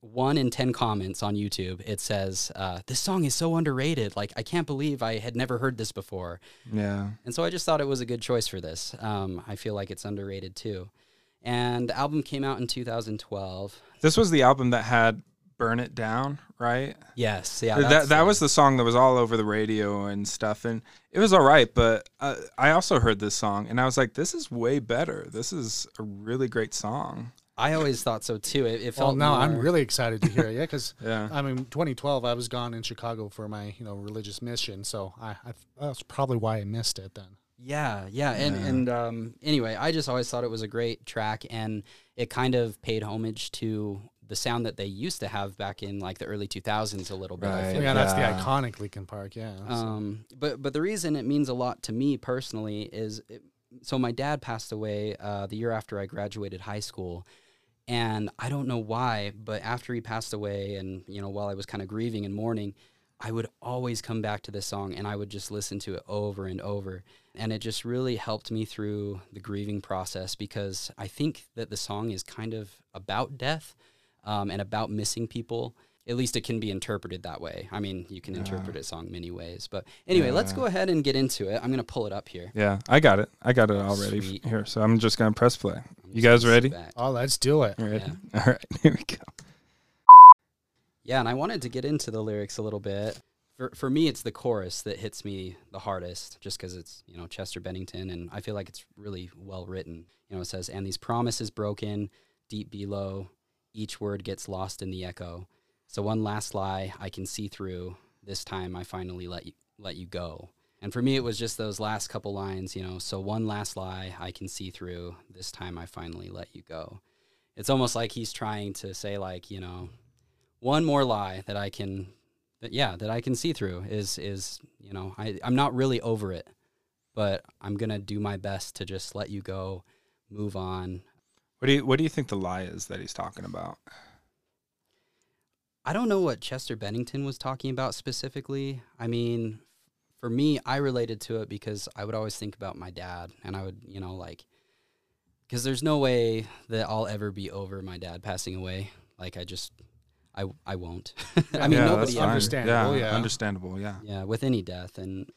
Speaker 2: one in 10 comments on YouTube, it says, uh, This song is so underrated. Like, I can't believe I had never heard this before.
Speaker 1: yeah.
Speaker 2: And so I just thought it was a good choice for this. Um, I feel like it's underrated too. And the album came out in 2012.
Speaker 1: This was the album that had Burn It Down, right?
Speaker 2: Yes. Yeah.
Speaker 1: that that was the song that was all over the radio and stuff and it was all right but uh, i also heard this song and i was like this is way better this is a really great song
Speaker 2: I always thought so too. It, it
Speaker 3: well,
Speaker 2: felt
Speaker 3: now I'm really excited to hear it. Yeah, because
Speaker 1: yeah
Speaker 3: I mean, 2012, I was gone in Chicago for my you know religious mission, so I, I that's probably why I missed it then.
Speaker 2: Yeah, yeah, and
Speaker 1: Yeah.
Speaker 2: and um, anyway, I just always thought it was a great track, and it kind of paid homage to the sound that they used to have back in like the early 2000s a little bit. I
Speaker 1: Right.
Speaker 2: feel
Speaker 3: yeah,
Speaker 2: like.
Speaker 3: that's the iconic Linkin Park. Yeah. so-
Speaker 2: Um, but but the reason it means a lot to me personally is, it, so my dad passed away uh, the year after I graduated high school, and I don't know why, but after he passed away, and you know while I was kind of grieving and mourning, I would always come back to this song and I would just listen to it over and over. And it just really helped me through the grieving process because I think that the song is kind of about death um, and about missing people. At least it can be interpreted that way. I mean, you can interpret a song many ways. But anyway, let's go ahead and get into it. I'm going to pull it up here.
Speaker 1: yeah i got it i got it oh, already
Speaker 2: Sweet.
Speaker 1: here so i'm just gonna press play
Speaker 2: I'm
Speaker 1: you guys ready
Speaker 3: oh, let's do it.
Speaker 1: Ready
Speaker 2: Yeah.
Speaker 1: all right here we go
Speaker 2: Yeah, and I wanted to get into the lyrics a little bit. for for me, it's the chorus that hits me the hardest, just because it's you know Chester Bennington, and I feel like it's really well written. You know, it says, "And these promises broken deep below, each word gets lost in the echo. So one last lie I can see through. This time I finally let you let you go." And for me, it was just those last couple lines. You know, so one last lie I can see through. This time I finally let you go. It's almost like he's trying to say, like, you know, one more lie that I can that yeah that I can see through is is you know I I'm not really over it, but I'm gonna do my best to just let you go, move on.
Speaker 1: What do you What do you think the lie is that he's talking about?
Speaker 2: I don't know what Chester Bennington was talking about specifically. I mean, for me, I related to it because I would always think about my dad, and I would you know like because there's no way that I'll ever be over my dad passing away. Like I just I I won't. I mean,
Speaker 1: yeah,
Speaker 2: nobody
Speaker 1: that's
Speaker 2: ever.
Speaker 3: Understandable,
Speaker 1: Yeah,
Speaker 3: yeah.
Speaker 1: understandable. Yeah.
Speaker 2: yeah with any death and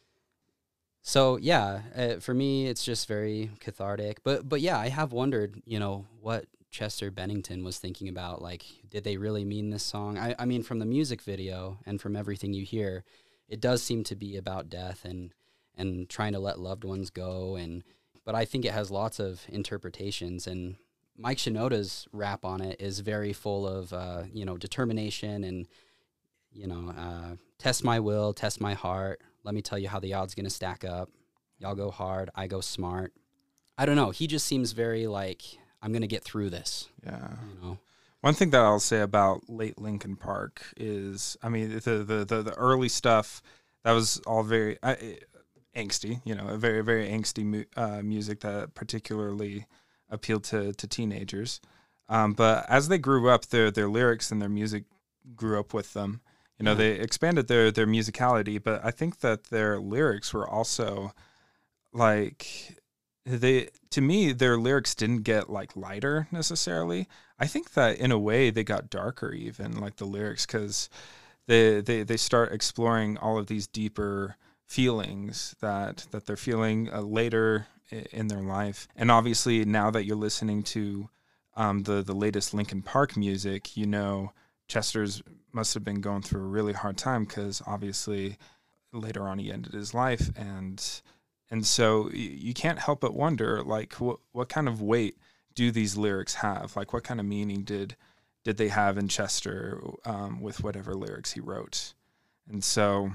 Speaker 2: so yeah uh, for me it's just very cathartic but but yeah i have wondered you know what chester bennington was thinking about like did they really mean this song i, I mean from the music video and from everything you hear it does seem to be about death and and trying to let loved ones go and but i think it has lots of interpretations and mike shinoda's rap on it is very full of uh, you know determination and you know, uh, test my will, test my heart. Let me tell you how the odds going to stack up. Y'all go hard, I go smart. I don't know. He just seems very like I'm going to get through this.
Speaker 1: Yeah.
Speaker 2: You know.
Speaker 1: One thing that I'll say about late Linkin Park is, I mean, the the the, the early stuff that was all very uh, angsty. You know, a very very angsty mu- uh, music that particularly appealed to to teenagers. Um, but as they grew up, their their lyrics and their music grew up with them. You know,
Speaker 2: Yeah.
Speaker 1: they expanded their their musicality, but I think that their lyrics were also like they to me their lyrics didn't get like lighter necessarily. I think that in a way they got darker even like the lyrics because they, they they start exploring all of these deeper feelings that that they're feeling uh, later in their life. And obviously now that you're listening to um, the the latest linkin park music you know chester's must have been going through a really hard time because obviously later on he ended his life and and so you can't help but wonder like what what kind of weight do these lyrics have like what kind of meaning did did they have in chester um, with whatever lyrics he wrote and so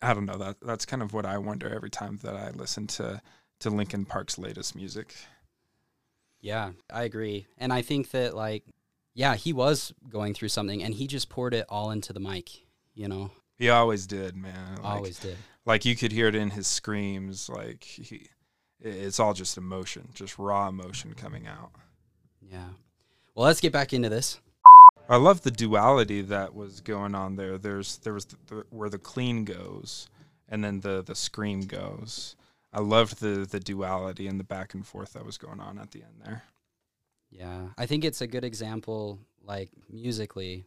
Speaker 1: i don't know that that's kind of what i wonder every time that i listen to to linkin park's latest music
Speaker 2: Yeah, I agree. And I think that like yeah, he was going through something and he just poured it all into the mic, you know.
Speaker 1: he always did man like,
Speaker 2: Always did.
Speaker 1: Like you could hear it in his screams like he it's all just emotion just raw emotion coming out
Speaker 2: Yeah. Well, let's get back into this.
Speaker 1: I love the duality that was going on there. There's there was the, the, where the clean goes, and then the the scream goes. I loved the the duality and the back and forth that was going on at the end there.
Speaker 2: Yeah, I think it's a good example, like musically,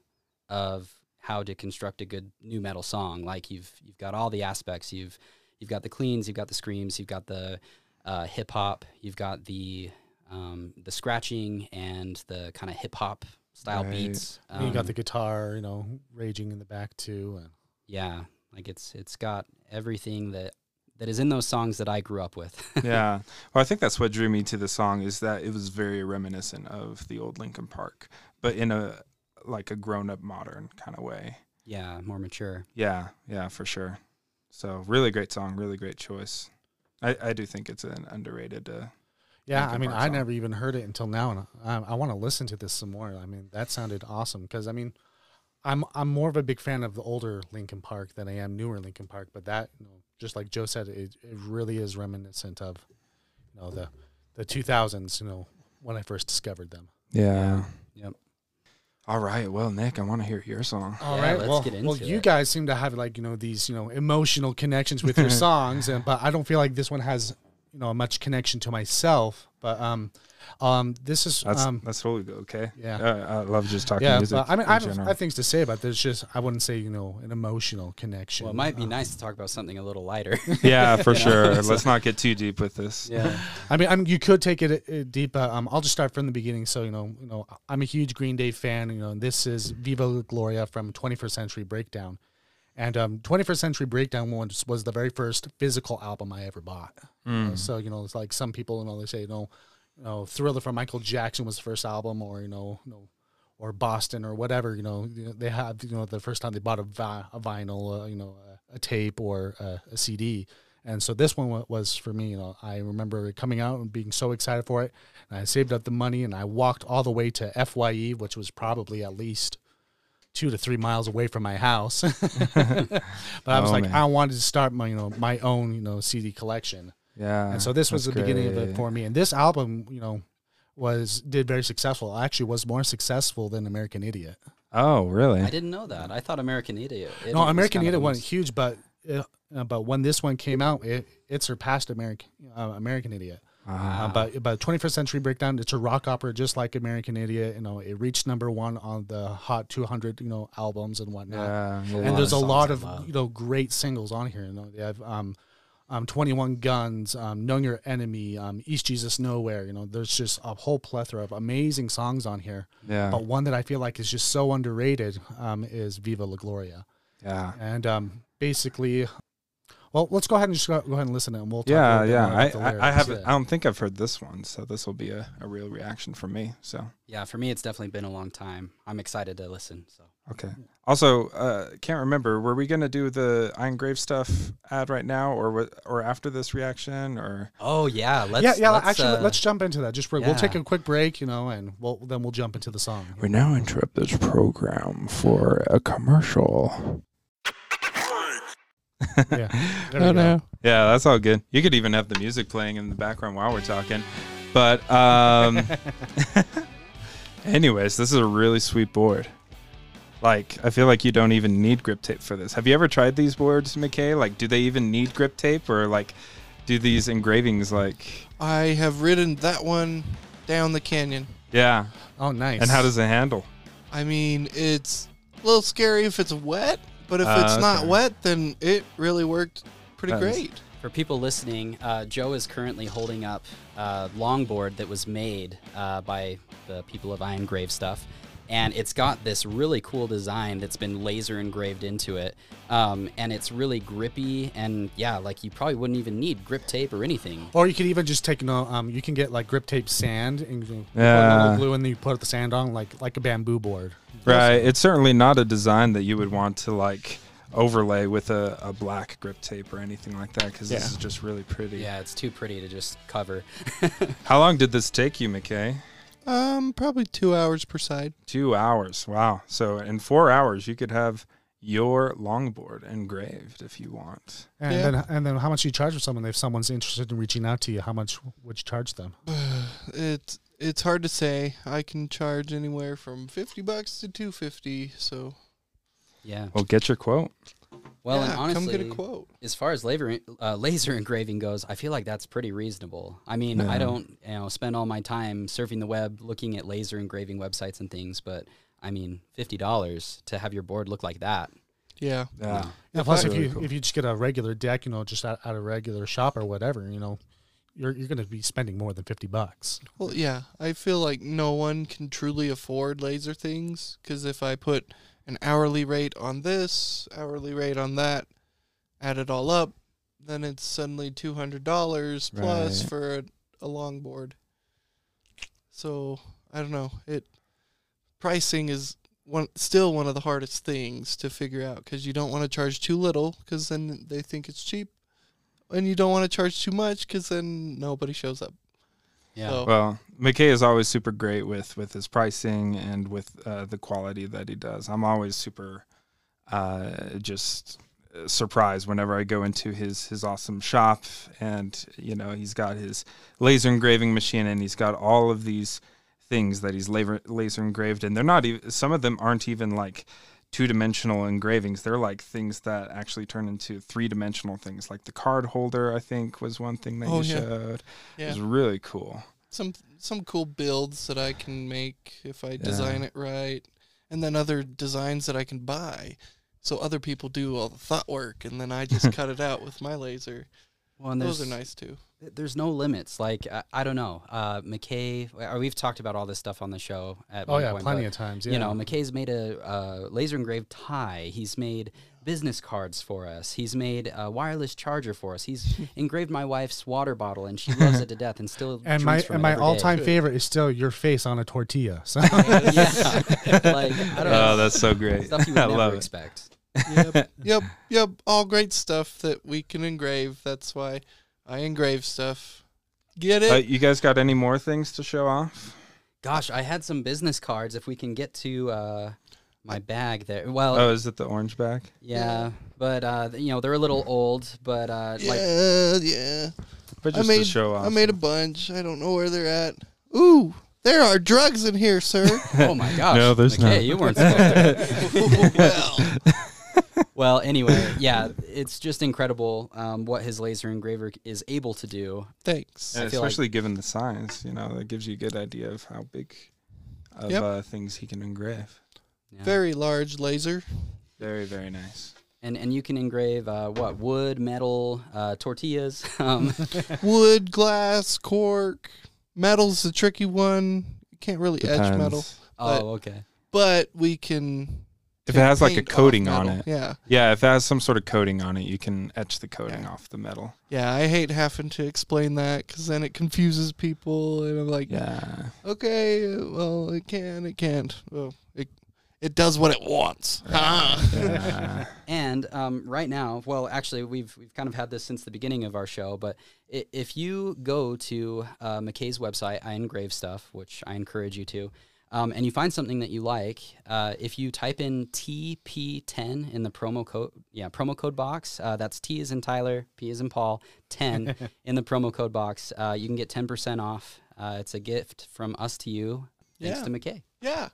Speaker 2: of how to construct a good nu metal song. Like you've you've got all the aspects. You've you've got the cleans, you've got the screams, you've got the uh, hip hop, you've got the um, the scratching and the kind of hip hop style
Speaker 1: Right.
Speaker 2: beats.
Speaker 3: And you got
Speaker 2: Um,
Speaker 3: the guitar, you know, raging in the back too. And
Speaker 2: yeah, like it's it's got everything that that is in those songs that I grew up with.
Speaker 1: yeah. Well, I think that's what drew me to the song is that it was very reminiscent of the old Linkin Park, but in a like a grown up modern kind of way.
Speaker 2: yeah, more mature.
Speaker 1: Yeah, yeah, for sure. So really great song, really great choice. I, I do think it's an underrated. Uh,
Speaker 3: yeah, I mean, I
Speaker 1: song.
Speaker 3: never even heard it until now, and I, I want to listen to this some more. I mean, that sounded awesome because I mean, I'm I'm more of a big fan of the older Linkin Park than I am newer Linkin Park. But that, you know, just like Joe said, it, it really is reminiscent of, you know, the the 2000s. You know, when I first discovered them.
Speaker 1: yeah.
Speaker 2: Yep.
Speaker 1: All right. Well, Nick, I want to hear your song.
Speaker 3: All
Speaker 2: Yeah,
Speaker 3: right.
Speaker 2: let's
Speaker 3: well,
Speaker 2: get
Speaker 3: well,
Speaker 2: into
Speaker 3: you
Speaker 2: it.
Speaker 3: guys seem to have like you know these you know emotional connections with your songs, and but I don't feel like this one has you know much connection to myself. But um, um, this is
Speaker 1: That's
Speaker 3: um,
Speaker 1: that's totally okay.
Speaker 3: yeah.
Speaker 1: Uh, I love just talking
Speaker 3: yeah.
Speaker 1: music.
Speaker 3: But I mean,
Speaker 1: in
Speaker 3: I have, I
Speaker 1: general.
Speaker 3: have things to say about this. Just I wouldn't say you know an emotional connection.
Speaker 2: Well, it might be
Speaker 3: Uh,
Speaker 2: nice to talk about something a little lighter.
Speaker 1: yeah, for
Speaker 2: Yeah.
Speaker 1: sure.
Speaker 2: So-
Speaker 1: Let's not get too deep with this.
Speaker 2: yeah.
Speaker 3: I mean, I mean, you could take it uh, deep. But, um, I'll just start from the beginning. So you know, you know, I'm a huge Green Day fan. You know, and this is Viva La Gloria from 21st Century Breakdown, And um, 21st Century Breakdown was, was the very first physical album I ever bought.
Speaker 1: Mm.
Speaker 3: Uh, so you know, it's like some people, you know, they say, you know, you know, Thriller from Michael Jackson was the first album, or you know, you know, or Boston or whatever. You know, they have you know the first time they bought a, vi- a vinyl, uh, you know, a, a tape or a, a CD. And so this one was for me. You know, I remember coming out and being so excited for it. And I saved up the money and I walked all the way to Fye, which was probably at least two to three miles away from my house. but I was
Speaker 1: Oh,
Speaker 3: like,
Speaker 1: man.
Speaker 3: I wanted to start my you know my own you know CD collection.
Speaker 1: Yeah.
Speaker 3: And so this was the
Speaker 1: that's
Speaker 3: beginning of it for me. And this album, you know, was did very successful. Actually, was more successful than American Idiot.
Speaker 1: Oh, really?
Speaker 2: I didn't know that. I thought American Idiot. Idiot
Speaker 3: no, American Idiot wasn't huge, but uh, uh, but when this one came out, it it surpassed American uh, American Idiot.
Speaker 1: Ah.
Speaker 3: Uh, but but 21st Century Breakdown, it's a rock opera just like American Idiot. You know, it reached number one on the Hot 200 you know albums and whatnot.
Speaker 1: yeah, yeah.
Speaker 3: and there's a lot
Speaker 2: I
Speaker 3: of you know great singles on here. You know, they have um, um, 21 Guns, um, Knowing Your Enemy, um, East Jesus Nowhere. You know, there's just a whole plethora of amazing songs on here.
Speaker 1: yeah,
Speaker 3: But one that I feel like is just so underrated um, is Viva La Gloria.
Speaker 1: yeah.
Speaker 3: And um, basically, well, let's go ahead and just go, go ahead and listen to it, and we'll talk
Speaker 1: Yeah, yeah. I, I, I haven't.
Speaker 3: Yeah.
Speaker 1: I don't think I've heard this one, so this will be a, a real reaction from me. So
Speaker 2: Yeah, for me, it's definitely been a long time. I'm excited to listen. So
Speaker 1: okay. Also, uh, can't remember. Were we gonna do the I engrave stuff ad right now, or wa- or after this reaction, or
Speaker 2: Oh yeah, let's
Speaker 3: yeah, yeah.
Speaker 2: let's,
Speaker 3: actually,
Speaker 2: uh,
Speaker 3: let's jump into that. Just we'll take a quick break, you know, and we'll then we'll jump into the song.
Speaker 1: we now interrupt this program for a commercial.
Speaker 3: Yeah, there no.
Speaker 1: Yeah, that's all good. You could even have the music playing in the background while we're talking. But um anyways, this is a really sweet board. Like, I feel like you don't even need grip tape for this. Have you ever tried these boards, McKay? Like, do they even need grip tape or like do these engravings like
Speaker 4: I have ridden that one down the canyon.
Speaker 1: Yeah.
Speaker 3: Oh, nice.
Speaker 1: And how does it handle?
Speaker 4: I mean, it's a little scary if it's wet, but if
Speaker 1: Ah,
Speaker 4: it's not wet, then it really worked pretty
Speaker 1: That is-
Speaker 4: great.
Speaker 2: For people listening, uh, Joe is currently holding up a longboard that was made uh, by the people of I Engrave Stuff. And it's got this really cool design that's been laser engraved into it. Um, and it's really grippy. And yeah, like you probably wouldn't even need grip tape or anything.
Speaker 3: Or you could even just take, you know, um, you can get like grip tape sand and you put
Speaker 1: Yeah.
Speaker 3: little glue and then you put the sand on like like a bamboo board.
Speaker 1: Right. It's certainly not a design that you would want to like overlay with a, a black grip tape or anything like that because
Speaker 3: Yeah.
Speaker 1: this is just really pretty.
Speaker 2: Yeah, it's too pretty to just cover.
Speaker 1: How long did this take you, McKay?
Speaker 4: Um, probably two hours per side.
Speaker 1: Two hours. Wow. So in four hours, you could have your longboard engraved if you want.
Speaker 3: And
Speaker 4: Yeah.
Speaker 3: then and then how much do you charge for someone if someone's interested in reaching out to you? How much would you charge them?
Speaker 4: It's it's hard to say. I can charge anywhere from fifty bucks to two fifty. So
Speaker 2: Yeah.
Speaker 1: Well, get your quote.
Speaker 2: Well,
Speaker 4: yeah,
Speaker 2: and honestly,
Speaker 4: come get a quote.
Speaker 2: as far as laser uh, laser engraving goes, I feel like that's pretty reasonable. I mean,
Speaker 1: Yeah.
Speaker 2: I don't you know spend all my time surfing the web looking at laser engraving websites and things, but I mean, fifty dollars to have your board look like that.
Speaker 4: Yeah.
Speaker 1: Yeah.
Speaker 3: Yeah, plus, if
Speaker 1: Really
Speaker 3: you
Speaker 1: cool.
Speaker 3: if you just get a regular deck, you know, just at, at a regular shop or whatever, you know, you're you're going to be spending more than fifty bucks.
Speaker 4: Well, yeah. I feel like no one can truly afford laser things because if I put an hourly rate on this, hourly rate on that, add it all up, then it's suddenly two hundred dollars plus
Speaker 1: Right.
Speaker 4: for a, a longboard. So I don't know. It pricing is one still one of the hardest things to figure out because you don't want to charge too little because then they think it's cheap, and you don't want to charge too much because then nobody shows up.
Speaker 2: Yeah.
Speaker 4: So-
Speaker 1: Well, McKay is always super great with with his pricing and with uh, the quality that he does. I'm always super uh, just uh, surprised whenever I go into his his awesome shop and you know he's got his laser engraving machine and he's got all of these things that he's laser laser engraved and they're not even some of them aren't even like two dimensional engravings they're like things that actually turn into three dimensional things like the card holder I think was one thing that
Speaker 4: Oh,
Speaker 1: you
Speaker 4: yeah.
Speaker 1: showed it
Speaker 4: Yeah.
Speaker 1: was really cool
Speaker 4: some some cool builds that I can make if I design it right, and then other designs that I can buy. So other people do all the thought work, and then I just cut it out with my laser.
Speaker 2: Well, and
Speaker 4: Those are nice too.
Speaker 2: there's no limits. Like I, I don't know, uh, McKay. uh, We've talked about all this stuff on the show. At
Speaker 3: Oh
Speaker 2: one
Speaker 3: yeah,
Speaker 2: point,
Speaker 3: plenty
Speaker 2: but,
Speaker 3: of times. Yeah.
Speaker 2: You know, McKay's made a uh, laser engraved tie. He's made business cards for us. He's made a wireless charger for us. He's engraved my wife's water bottle, and she loves it to death, and still
Speaker 3: And my
Speaker 2: from
Speaker 3: and
Speaker 2: it
Speaker 3: my all time favorite is still your face on a tortilla. So
Speaker 2: yeah, like I don't know,
Speaker 1: Oh, that's so great.
Speaker 2: stuff you would
Speaker 1: I
Speaker 2: never
Speaker 1: love it.
Speaker 2: Expect.
Speaker 4: yep, yep, yep. All great stuff that we can engrave. That's why I engrave stuff. Get it?
Speaker 1: Uh, you guys got any more things to show off?
Speaker 2: Gosh, I had some business cards. If we can get to uh, my bag there, well,
Speaker 1: Oh, is it the orange bag?
Speaker 2: yeah, but uh, you know they're a little old, but uh, like
Speaker 4: yeah, yeah.
Speaker 1: But
Speaker 4: I
Speaker 1: just
Speaker 4: made
Speaker 1: to show off.
Speaker 4: I made a bunch. I don't know where they're at. Ooh, there are drugs in here, sir.
Speaker 2: oh my gosh,
Speaker 1: No, there's
Speaker 2: okay,
Speaker 1: not.
Speaker 2: you weren't supposed to.
Speaker 4: well,
Speaker 2: well, anyway, yeah, it's just incredible um, what his laser engraver is able to do.
Speaker 4: thanks.
Speaker 1: And
Speaker 2: I feel like-
Speaker 1: especially given the size, you know, that gives you a good idea of how big of
Speaker 4: Yep.
Speaker 1: uh, things he can engrave.
Speaker 2: Yeah.
Speaker 4: Very large laser.
Speaker 1: Very, very nice.
Speaker 2: and and you can engrave uh, what wood, metal, uh, tortillas. Um,
Speaker 4: Wood, glass, cork. Metal's the tricky one. You can't really edge
Speaker 1: Depends.
Speaker 4: metal, But-
Speaker 2: oh, okay.
Speaker 4: but we can.
Speaker 1: If it has like a coating on it.
Speaker 4: Yeah.
Speaker 1: Yeah, if it has some sort of coating on it, you can etch the coating
Speaker 4: Yeah.
Speaker 1: off the metal.
Speaker 4: Yeah, I hate having to explain that because then it confuses people, and I'm like,
Speaker 1: Yeah.
Speaker 4: okay, uh, well, it can, it can't. Well, it it does what it wants.
Speaker 1: yeah.
Speaker 2: And um, right now, well, actually, we've we've kind of had this since the beginning of our show. But if you go to uh, McKay's website, I engrave stuff, which I encourage you to, um, and you find something that you like, uh, if you type in TP10 in the promo code, yeah, promo code box, uh, that's T is in Tyler, P is in Paul, 10 in the promo code box, uh, you can get 10% off. Uh, it's a gift from us to you, thanks
Speaker 4: Yeah.
Speaker 2: to McKay.
Speaker 4: yeah,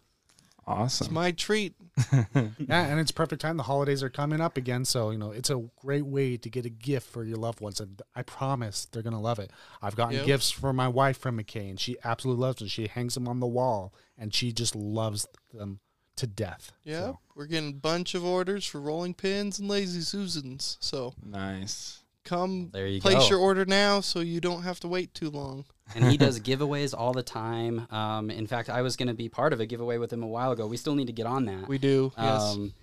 Speaker 1: Awesome.
Speaker 4: it's my treat.
Speaker 3: yeah, and it's perfect time. The holidays are coming up again, so you know it's a great way to get a gift for your loved ones, and I promise they're gonna love it. I've gotten
Speaker 4: Yep.
Speaker 3: gifts for my wife from McKay, and she absolutely loves them. She hangs them on the wall, and she just loves them to death.
Speaker 4: Yeah,
Speaker 3: So,
Speaker 4: we're getting a bunch of orders for rolling pins and lazy susans. So
Speaker 1: nice.
Speaker 4: Come
Speaker 2: There you
Speaker 4: place
Speaker 2: go.
Speaker 4: your order now, so you don't have to wait too long.
Speaker 2: and he does giveaways all the time. Um, in fact, I was going to be part of a giveaway with him a while ago. We still need to get on that.
Speaker 4: We do. Yes.
Speaker 2: Um,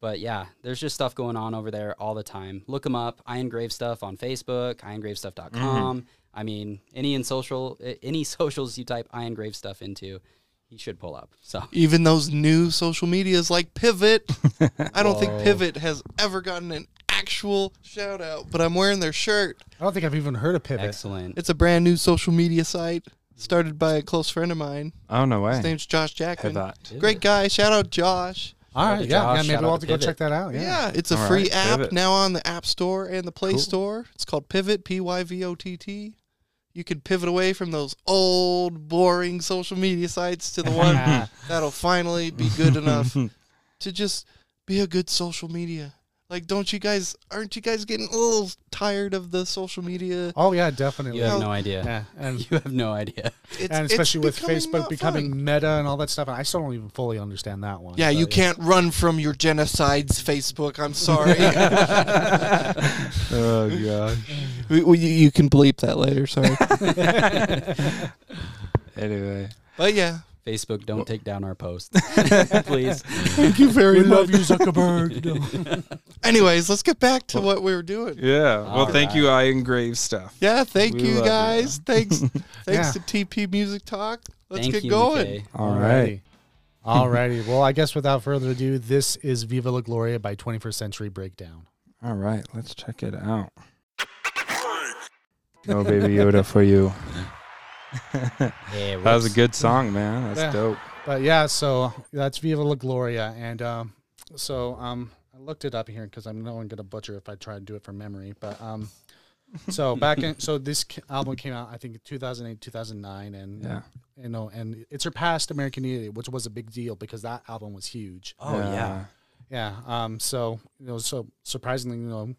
Speaker 2: but yeah, there's just stuff going on over there all the time. Look him up. I engrave stuff on Facebook, iengravestuff.com. I mean, any in social, any socials you type I engrave stuff into, he should pull up. So
Speaker 4: Even those new social medias like Pyvott. I don't think Pyvott has ever gotten an actual shout out, but I'm wearing their shirt.
Speaker 3: I don't think I've even heard of Pyvott.
Speaker 2: excellent.
Speaker 4: It's a brand new social media site started by a close friend of mine.
Speaker 1: Oh no way.
Speaker 4: His name's Josh Jackman.
Speaker 1: Pyvott.
Speaker 4: Great guy. Shout out Josh.
Speaker 3: All
Speaker 2: Shout out
Speaker 3: right,
Speaker 2: to
Speaker 3: yeah,
Speaker 2: Josh,
Speaker 3: yeah, maybe we'll have to
Speaker 2: to
Speaker 3: go
Speaker 2: Pyvott.
Speaker 3: check that out.
Speaker 4: Yeah,
Speaker 3: Yeah,
Speaker 4: it's a
Speaker 1: All
Speaker 4: free
Speaker 1: right,
Speaker 4: app
Speaker 1: Pyvott.
Speaker 4: now on the App Store and the Play
Speaker 1: Cool.
Speaker 4: Store. It's called Pyvott, P Y V O T T. You can pivot away from those old, boring social media sites to the one that'll finally be good enough to just be a good social media. Like, don't you guys, aren't you guys getting a little tired of the social media?
Speaker 3: Oh yeah, definitely.
Speaker 2: You have
Speaker 4: No.
Speaker 2: no idea.
Speaker 3: yeah, and
Speaker 2: You have no idea.
Speaker 4: It's,
Speaker 3: and
Speaker 4: it's
Speaker 3: especially with
Speaker 4: becoming
Speaker 3: Facebook becoming
Speaker 4: fun.
Speaker 3: meta and all that stuff. And I still don't even fully understand that one.
Speaker 4: Yeah,
Speaker 3: but
Speaker 4: you can't run from your genocides, Facebook. I'm sorry.
Speaker 1: oh gosh.
Speaker 4: we, we, you can bleep that later. Sorry.
Speaker 1: Anyway.
Speaker 4: but yeah,
Speaker 2: Facebook, don't take down our post, please.
Speaker 4: thank you very
Speaker 3: We love you, Zuckerberg. No.
Speaker 4: Anyways, let's get back to what we were doing.
Speaker 1: Yeah. Well,
Speaker 2: All
Speaker 1: thank you. I engrave stuff.
Speaker 4: Yeah, thank
Speaker 1: We
Speaker 4: you
Speaker 1: love you.
Speaker 4: guys. Thanks, thanks
Speaker 3: Yeah.
Speaker 4: to TP Music Talk. Let's
Speaker 2: Thank
Speaker 4: get
Speaker 2: you,
Speaker 4: going.
Speaker 2: McKay.
Speaker 1: All right.
Speaker 3: Alrighty. Well, I guess without further ado, this is Viva La Gloria by 21st Century Breakdown.
Speaker 1: All right. Let's check it out. No baby Yoda for you.
Speaker 2: Yeah,
Speaker 1: That was a good song, man. That's
Speaker 3: Yeah.
Speaker 1: dope.
Speaker 3: But yeah, so that's Viva La Gloria. And um, so um, I looked it up here because I'm no one going to butcher if I try to do it from memory. But um, so back in, so this k- album came out, I think, 2008, 2009. And,
Speaker 1: Yeah.
Speaker 3: you know, and it surpassed American Idiot, which was a big deal because that album was huge.
Speaker 2: Oh yeah.
Speaker 3: Yeah. Um. So you know, so surprisingly, you know, it-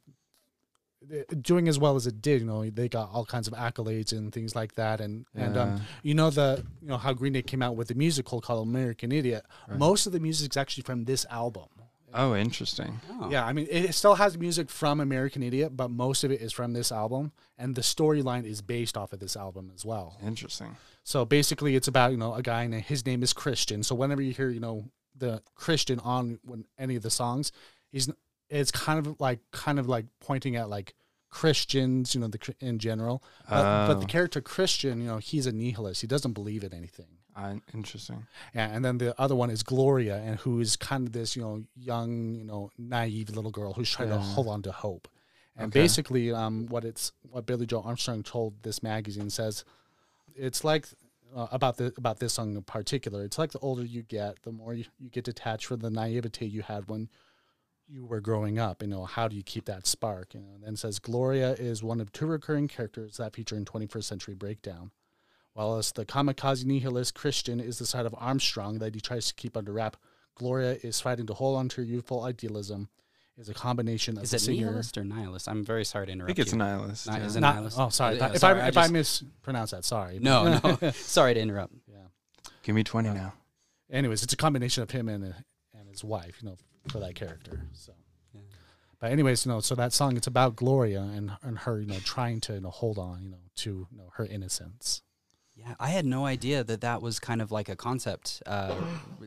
Speaker 3: doing as well as it did, you know, they got all kinds of accolades and things like that. And and um, you know the you know how Green Day came out with the musical called American Idiot. Most of the music is actually from this album.
Speaker 1: Oh, interesting.
Speaker 2: Oh.
Speaker 3: Yeah, I mean, it still has music from American Idiot, but most of it is from this album, and the storyline is based off of this album as well.
Speaker 1: Interesting.
Speaker 3: So basically, it's about you know a guy and his name is Christian. So whenever you hear you know the Christian on when any of the songs, he's it's kind of like kind of like pointing at like Christians, you know, the in general. But, but the
Speaker 1: Oh.
Speaker 3: character Christian, you know, he's a nihilist. He doesn't believe in anything.
Speaker 1: Uh, interesting.
Speaker 3: Yeah, and then the other one is Gloria, and who is kind of this, you know, young, you know, naive little girl who's trying to hold on to hope. And
Speaker 1: Okay.
Speaker 3: basically, um, what it's what Billie Joe Armstrong told this magazine says, it's like uh, about the about this song in particular. It's like the older you get, the more you, you get detached from the naivete you had when you were growing up. You know, how do you keep that spark? You know, and then says Gloria is one of two recurring characters that feature in 21st Century Breakdown. While as the kamikaze nihilist Christian is the side of Armstrong that he tries to keep under wrap, Gloria is fighting to hold on to her youthful idealism. Is a combination of
Speaker 2: Is it
Speaker 3: singer.
Speaker 2: nihilist or nihilist? I'm very sorry to interrupt.
Speaker 1: I
Speaker 2: interrupt
Speaker 1: think it's
Speaker 2: you.
Speaker 1: nihilist.
Speaker 2: Ni-
Speaker 1: yeah.
Speaker 2: is it
Speaker 3: Not-
Speaker 2: nihilist?
Speaker 3: oh, sorry.
Speaker 2: Uh,
Speaker 3: if
Speaker 2: sorry,
Speaker 3: I
Speaker 2: I
Speaker 3: if I mispronounce that, sorry.
Speaker 2: No, no. sorry to interrupt.
Speaker 3: yeah.
Speaker 1: Give me 20 now.
Speaker 3: Anyways, it's a combination of him and uh, and his wife, you know, for that character. So,
Speaker 2: Yeah.
Speaker 3: but anyways, you know, so that song it's about Gloria and and her, you know, trying to you know hold on, you know, to you know her innocence.
Speaker 2: Yeah, I had no idea that that was kind of like a concept, uh,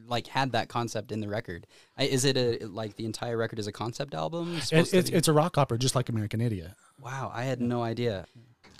Speaker 2: like had that concept in the record. I, is it a like the entire record is a concept album?
Speaker 3: It, it's it's a rock opera, just like American Idiot.
Speaker 2: wow, I had no idea.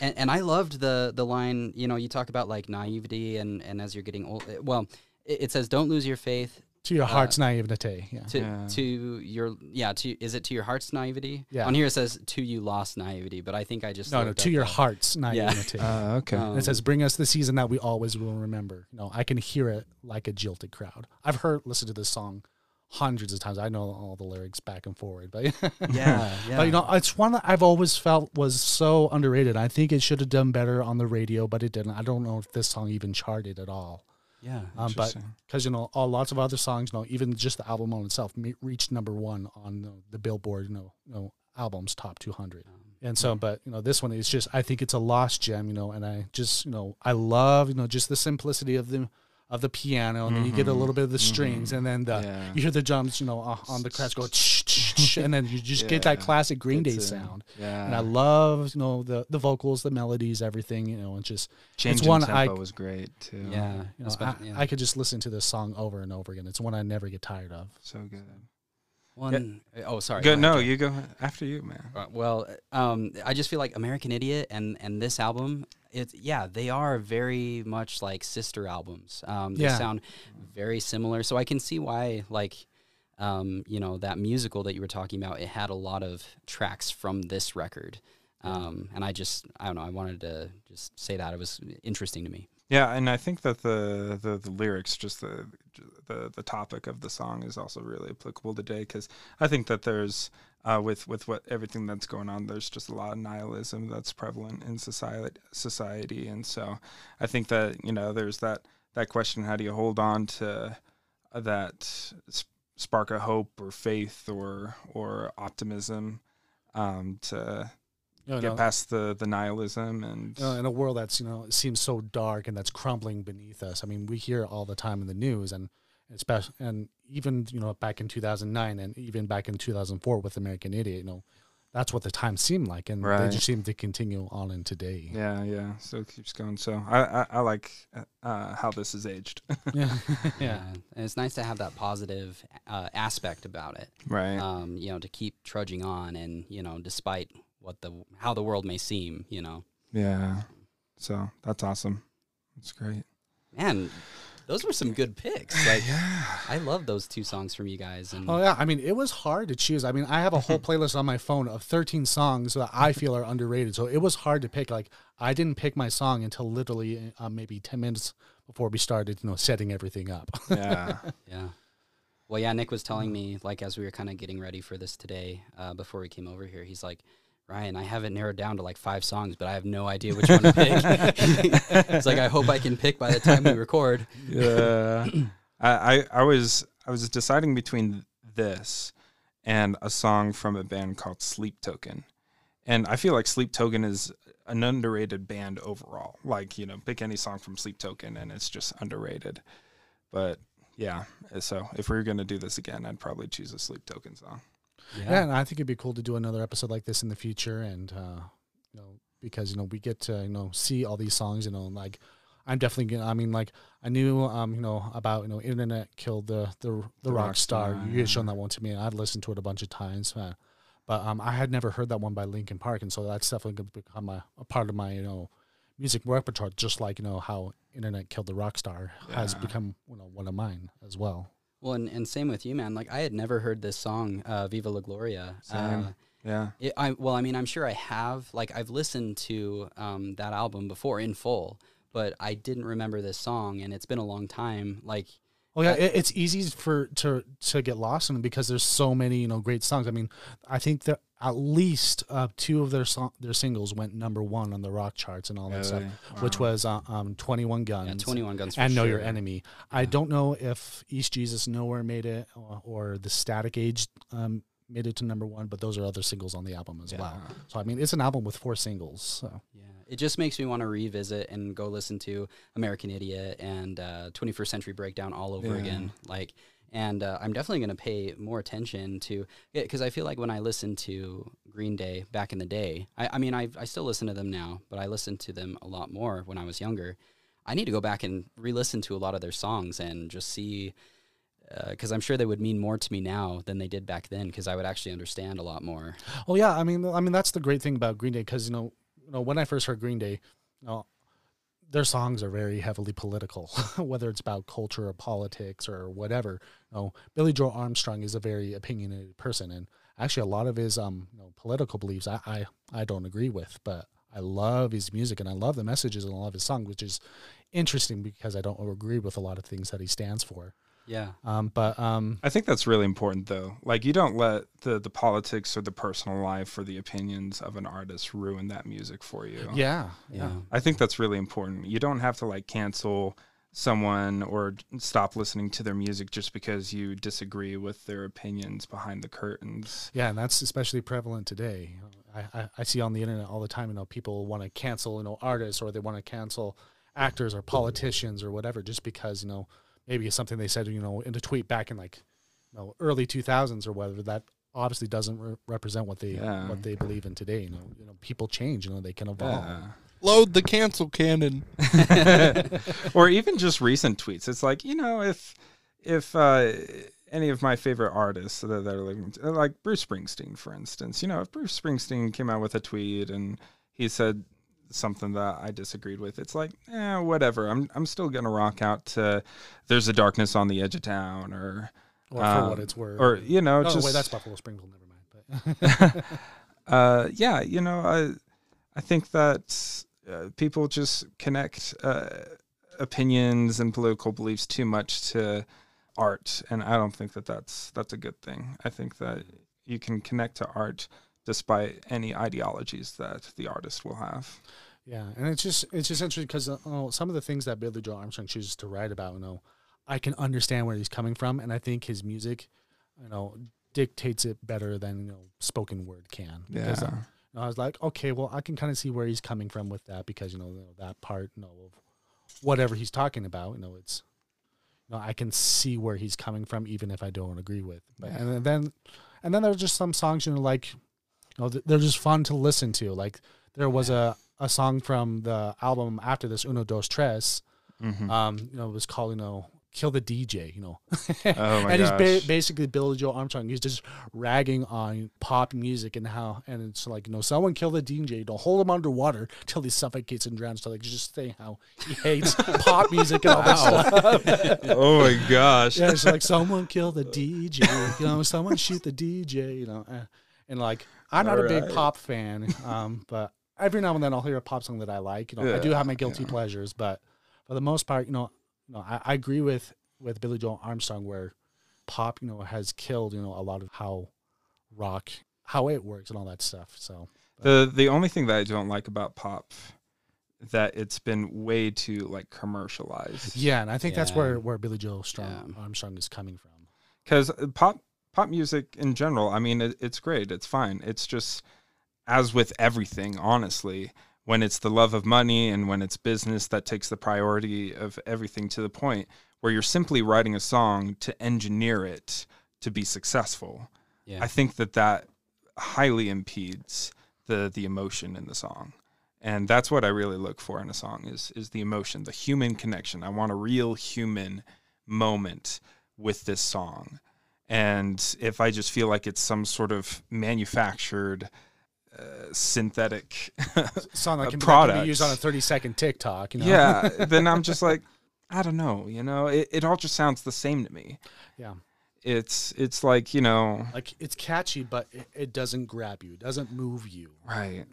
Speaker 2: And, and I loved the the line. You know, you talk about like naivety, and and as you're getting old, well, it, it says don't lose your faith
Speaker 3: To your
Speaker 2: Uh,
Speaker 3: heart's naivete. Yeah.
Speaker 2: to
Speaker 1: Yeah.
Speaker 2: to your yeah to is it to your heart's naivety?
Speaker 3: Yeah.
Speaker 2: On here it says to you lost naivety, but I think I just
Speaker 3: No, no, to your
Speaker 2: the-
Speaker 3: heart's naivete.
Speaker 1: Uh, okay.
Speaker 2: Um,
Speaker 3: it says, "Bring us the season that we always will remember." No, I can hear it like a jilted crowd. I've heard, listened to this song hundreds of times. I know all the lyrics back and forward, but
Speaker 2: Yeah, yeah.
Speaker 3: But you know, it's one that I've always felt was so underrated. I think it should have done better on the radio, but it didn't. I don't know if this song even charted at all.
Speaker 2: Yeah.
Speaker 3: Um, but because you know, all lots of other songs, you know, even just the album on itself reached number one on the, the Billboard, you know, you know, albums top 200. And so, but you know, this one is just I think it's a lost gem, you know, and I just you know I love you know just the simplicity of the of the piano, and then you get a
Speaker 1: Mhm.
Speaker 3: little bit of the strings, and then the
Speaker 1: Yeah.
Speaker 3: you hear the drums, you know, uh, on the crash go, and then you just get that classic Green Day
Speaker 1: It's,
Speaker 3: sound.
Speaker 1: Yeah.
Speaker 3: And I love you know the the vocals, the melodies, everything, you know, and just
Speaker 1: Change
Speaker 3: one
Speaker 1: in
Speaker 3: I-
Speaker 1: tempo was great too.
Speaker 2: Yeah,
Speaker 3: you know, I,
Speaker 2: yeah.
Speaker 3: I could just listen to this song over and over again. It's one I never get tired of.
Speaker 1: So good.
Speaker 2: One, oh, sorry.
Speaker 1: Good.
Speaker 2: go
Speaker 1: No, you go after you, man.
Speaker 2: Well, um, I just feel like American Idiot and and this album, it's yeah, they are very much like sister albums. Um, they
Speaker 3: Yeah.
Speaker 2: sound very similar, so I can see why like. Um, you know that musical that you were talking about. It had a lot of tracks from this record, um, and I just I don't know. I wanted to just say that it was interesting to me.
Speaker 1: Yeah, and I think that the the, the lyrics, just the, the the topic of the song, is also really applicable today because I think that there's uh, with with what everything that's going on, there's just a lot of nihilism that's prevalent in society society, and so I think that you know there's that that question: how do you hold on to uh, that spark of hope or faith or or optimism um, to get past the the nihilism and
Speaker 3: in a world that's you know seems so dark and that's crumbling beneath us. I mean, we hear all the time in the news, and especially and even you know back in 2009 and even back in 2004 with American Idiot, you know, that's what the time seemed like, and they just seem to continue on in today.
Speaker 1: Yeah, yeah. So it keeps going. So I I, I like uh, how this is aged.
Speaker 3: yeah, yeah.
Speaker 2: and it's nice to have that positive uh, aspect about it.
Speaker 1: right.
Speaker 2: um, you know, to keep trudging on, and you know, despite what the how the world may seem, you know,
Speaker 1: yeah. So that's awesome. That's great.
Speaker 2: man, those were some good picks. Like, I love those two songs from you guys, and
Speaker 3: Oh yeah, I mean it was hard to choose. I mean I have a whole playlist on my phone of 13 songs that I feel are underrated. So it was hard to pick. Like I didn't pick my song until literally uh, maybe 10 minutes before we started, you know, setting everything up.
Speaker 1: Yeah.
Speaker 2: yeah. Well, yeah, Nick was telling me like as we were kind of getting ready for this today, uh, before we came over here, he's like. Ryan, I have it narrowed down to like five songs, but I have no idea which one to pick. It's like I hope I can pick by the time we record.
Speaker 1: yeah. I, I I was I was deciding between this and a song from a band called Sleep Token. And I feel like Sleep Token is an underrated band overall. Like, you know, pick any song from Sleep Token and it's just underrated. But yeah, so if we were going to do this again, I'd probably choose a Sleep Token song.
Speaker 3: Yeah. and I think it'd be cool to do another episode like this in the future, and uh, you know, because you know we get to you know see all these songs, you know, like I'm definitely gonna. I mean, like I knew, um, you know, about you know, internet killed the the the,
Speaker 1: The
Speaker 3: rock,
Speaker 1: rock
Speaker 3: star.
Speaker 1: star,
Speaker 3: You had shown that one to me, and I'd listened to it a bunch of times. Uh, but um, I had never heard that one by Linkin Park, and so that's definitely going to become a, a part of my you know music repertoire, just like you know how internet killed the rock star has become you know one of mine as well.
Speaker 2: Well, and, and same with you, man. Like I had never heard this song, uh, "Viva la Gloria."
Speaker 1: Same.
Speaker 2: Uh,
Speaker 1: Yeah.
Speaker 2: it, I well, I mean, I'm sure I have. Like I've listened to um, that album before in full, but I didn't remember this song, and it's been a long time. Like
Speaker 3: Oh yeah,
Speaker 2: Uh,
Speaker 3: it, it's easy for to to get lost in because there's so many you know great songs. I mean, I think that at least uh, two of their song their singles went number one on the rock charts and all that stuff,
Speaker 1: Really?
Speaker 3: which was uh, um Twenty One Guns.
Speaker 2: yeah, Twenty One Guns
Speaker 3: and Know
Speaker 2: sure.
Speaker 3: Your Enemy. I don't know if East Jesus Nowhere made it or, or the Static Age um, made it to number one, but those are other singles on the album as well. So I mean, it's an album with four singles. So
Speaker 2: Yeah, it just makes me want to revisit and go listen to American Idiot and uh, 21st Century Breakdown all over
Speaker 1: Yeah.
Speaker 2: again. Like, and uh, I'm definitely going to pay more attention to because I feel like when I listened to Green Day back in the day, I, I mean, I I still listen to them now, but I listened to them a lot more when I was younger. I need to go back and re-listen to a lot of their songs and just see. Because I'm sure they would mean more to me now than they did back then. Because I would actually understand a lot more.
Speaker 3: Well, yeah, I mean, I mean that's the great thing about Green Day because you know, you know, when I first heard Green Day, you know, their songs are very heavily political, whether it's about culture or politics or whatever. You know, Billie Joe Armstrong is a very opinionated person, and actually a lot of his um you know, political beliefs I, I I don't agree with, but I love his music and I love the messages in a lot of his songs, which is interesting because I don't agree with a lot of things that he stands for.
Speaker 2: Yeah.
Speaker 3: Um, but um,
Speaker 1: I think that's really important though. Like you don't let the the politics or the personal life or the opinions of an artist ruin that music for you.
Speaker 3: yeah,
Speaker 2: Yeah.
Speaker 1: I think that's really important. You don't have to like cancel someone or stop listening to their music just because you disagree with their opinions behind the curtains.
Speaker 3: Yeah, and that's especially prevalent today. I, I, I see on the internet all the time, you know, people want to cancel, you know, artists or they want to cancel actors or politicians or whatever just because, you know, maybe it's something they said, you know, in a tweet back in like, you know, early 2000s or whether that obviously doesn't re- represent what they
Speaker 1: Yeah.
Speaker 3: what they believe in today. You know, you know, people change, you know, they can evolve.
Speaker 1: Yeah.
Speaker 4: Load the cancel cannon.
Speaker 1: or even just recent tweets. It's like you know if if uh, any of my favorite artists that, that are like, like Bruce Springsteen, for instance, you know, if Bruce Springsteen came out with a tweet and he said something that I disagreed with, it's like, eh, whatever. I'm I'm still gonna rock out to "There's a Darkness on the Edge of Town" or
Speaker 3: Or for what
Speaker 1: Um,
Speaker 3: it's worth.
Speaker 1: or you know,
Speaker 3: no,
Speaker 1: just
Speaker 3: wait, that's Buffalo Springfield. Never mind. But
Speaker 1: uh, yeah, you know, I I think that uh, people just connect uh, opinions and political beliefs too much to art, and I don't think that that's that's a good thing. I think that you can connect to art despite any ideologies that the artist will have.
Speaker 3: Yeah, and it's just it's just interesting because uh, oh, some of the things that Billy Joel Armstrong chooses to write about, you know, I can understand where he's coming from, and I think his music, you know, dictates it better than you know spoken word can. Because, uh,
Speaker 1: Yeah.
Speaker 3: you know, I was like, okay, well, I can kind of see where he's coming from with that because you know, you know, that part, you know, of whatever he's talking about, you know, it's, you know, I can see where he's coming from even if I don't agree with. But
Speaker 1: Yeah.
Speaker 3: and then, and then there's just some songs, you know, like, know, they're just fun to listen to. Like there was a a song from the album after this, Uno Dos Tres.
Speaker 1: Mhm.
Speaker 3: Um, you know, it was called, you know, Kill the DJ, you know.
Speaker 1: Oh my
Speaker 3: and he's
Speaker 1: gosh.
Speaker 3: ba- basically Billie Joe Armstrong. He's just ragging on pop music and how, and it's like, you know, someone kill the DJ, don't hold him underwater till he suffocates and drowns. So like, just saying how he hates pop music and all that stuff.
Speaker 1: oh my gosh.
Speaker 3: yeah, it's like someone kill the DJ, you know, someone shoot the DJ, you know, uh, and like I'm not a big
Speaker 1: Alright.
Speaker 3: pop fan, um, but every now and then I'll hear a pop song that I like. You know, I do have my guilty
Speaker 1: yeah.
Speaker 3: pleasures, but for the most part, you know, you know, I, I agree with with Billy Joel Armstrong where pop, you know, has killed, you know, a lot of how rock, how it works and all that stuff. So
Speaker 1: The the only thing that I don't like about pop that it's been way too like commercialized.
Speaker 3: yeah, and I think that's where where Billy Joel Strong
Speaker 2: Yeah.
Speaker 3: Armstrong is coming from.
Speaker 1: because pop pop music in general i mean it, it's great it's fine it's just as with everything honestly when it's the love of money and when it's business that takes the priority of everything to the point where you're simply writing a song to engineer it to be successful
Speaker 2: Yeah.
Speaker 1: i think that that highly impedes the the emotion in the song and that's what I really look for in a song is is the emotion, the human connection. I want a real human moment with this song, and if I just feel like it's some sort of manufactured. Uh, synthetic
Speaker 3: Song that
Speaker 1: uh,
Speaker 3: can, that can
Speaker 1: product.
Speaker 3: be used on a 30 second TikTok. You know?
Speaker 1: yeah then i'm just like i don't know you know it, it all just sounds the same to me
Speaker 3: yeah.
Speaker 1: it's it's like you know
Speaker 3: Like it's catchy, but it, it doesn't grab you. It doesn't move you.
Speaker 1: right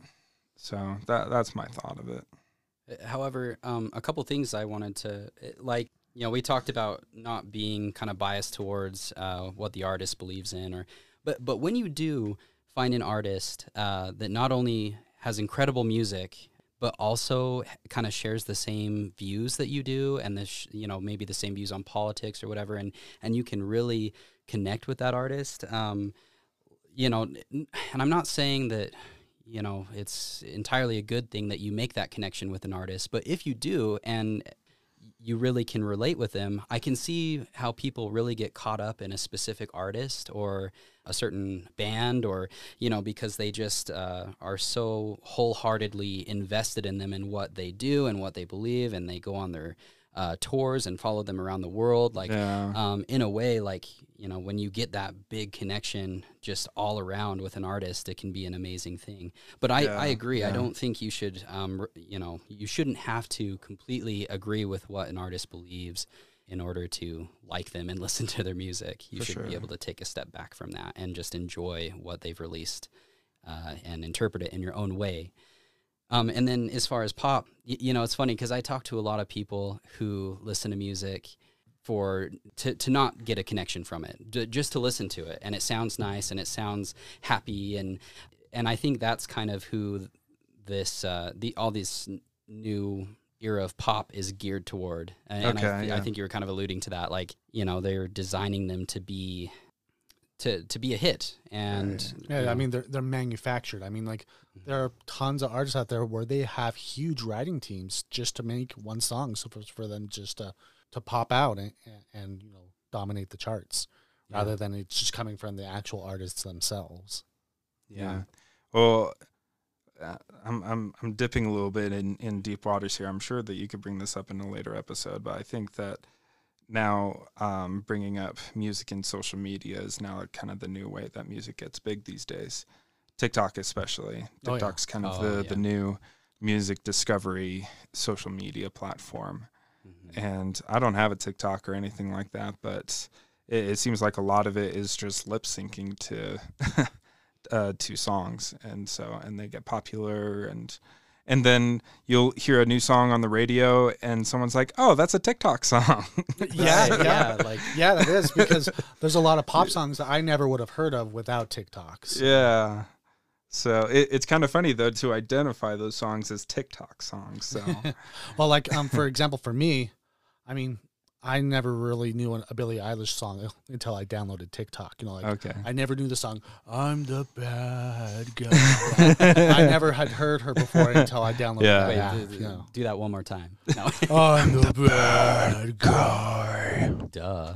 Speaker 1: so that that's my thought of it
Speaker 2: However, um, a couple things I wanted to like. You know, we talked about not being kind of biased towards uh, what the artist believes in, or but but when you do find an artist uh, that not only has incredible music but also kind of shares the same views that you do, and the sh- you know maybe the same views on politics or whatever, and and you can really connect with that artist. Um, you know, and I'm not saying that you know it's entirely a good thing that you make that connection with an artist, but if you do and you really can relate with them, I can see how people really get caught up in a specific artist or a certain band, or you know, because they just uh, are so wholeheartedly invested in them and what they do and what they believe, and they go on their uh, tours and follow them around the world. Like,
Speaker 1: yeah
Speaker 2: um, in a way, like you know, when you get that big connection just all around with an artist, it can be an amazing thing. But I,
Speaker 1: Yeah,
Speaker 2: I agree. I don't think you should, um, you know, you shouldn't have to completely agree with what an artist believes in order to like them and listen to their music. You
Speaker 1: For
Speaker 2: should be able to take a step back from that and just enjoy what they've released uh, and interpret it in your own way. Um, and then as far as pop, y- you know, it's funny because I talk to a lot of people who listen to music for to, to not get a connection from it, just to listen to it, and it sounds nice and it sounds happy, and and I think that's kind of who this uh, the all this new era of pop is geared toward, and, and I,
Speaker 1: Okay,
Speaker 2: th- I think you were kind of alluding to that, like you know they're designing them to be to to be a hit, and
Speaker 3: Yeah,
Speaker 2: you
Speaker 3: I mean they're they're manufactured. I mean like there are tons of artists out there where they have huge writing teams just to make one song, so for, for them just to to pop out and, and you know dominate the charts,
Speaker 2: Yeah.
Speaker 3: rather than it's just coming from the actual artists themselves.
Speaker 1: yeah well uh, I'm, I'm I'm dipping a little bit in, in deep waters here. I'm sure that you could bring this up in a later episode, but I think that now um, bringing up music and social media is now kind of the new way that music gets big these days. TikTok, especially.
Speaker 3: Oh, yeah.
Speaker 1: TikTok's kind of
Speaker 2: Oh,
Speaker 1: the,
Speaker 2: yeah.
Speaker 1: the new music discovery social media platform.
Speaker 2: Mhm.
Speaker 1: And I don't have a TikTok or anything like that, but it, it seems like a lot of it is just lip syncing to uh, to songs, and so and they get popular, and and then you'll hear a new song on the radio, and someone's like, "Oh, that's a TikTok song."
Speaker 3: Yeah, yeah.
Speaker 2: like
Speaker 3: Yeah, that is because there's a lot of pop songs that I never would have heard of without TikToks.
Speaker 1: yeah. So it, it's kind of funny though to identify those songs as TikTok songs. So
Speaker 3: Well, like um, for example, for me, I mean, I never really knew an- a Billie Eilish song until I downloaded TikTok. You know, like
Speaker 1: okay,
Speaker 3: I never knew the song "I'm the Bad Guy." I never had heard her before until I downloaded
Speaker 1: Yeah.
Speaker 3: that
Speaker 2: Wait,
Speaker 3: app.
Speaker 2: do, do-
Speaker 3: you know.
Speaker 2: do that one more time. No,
Speaker 3: I'm the bad guy.
Speaker 2: duh.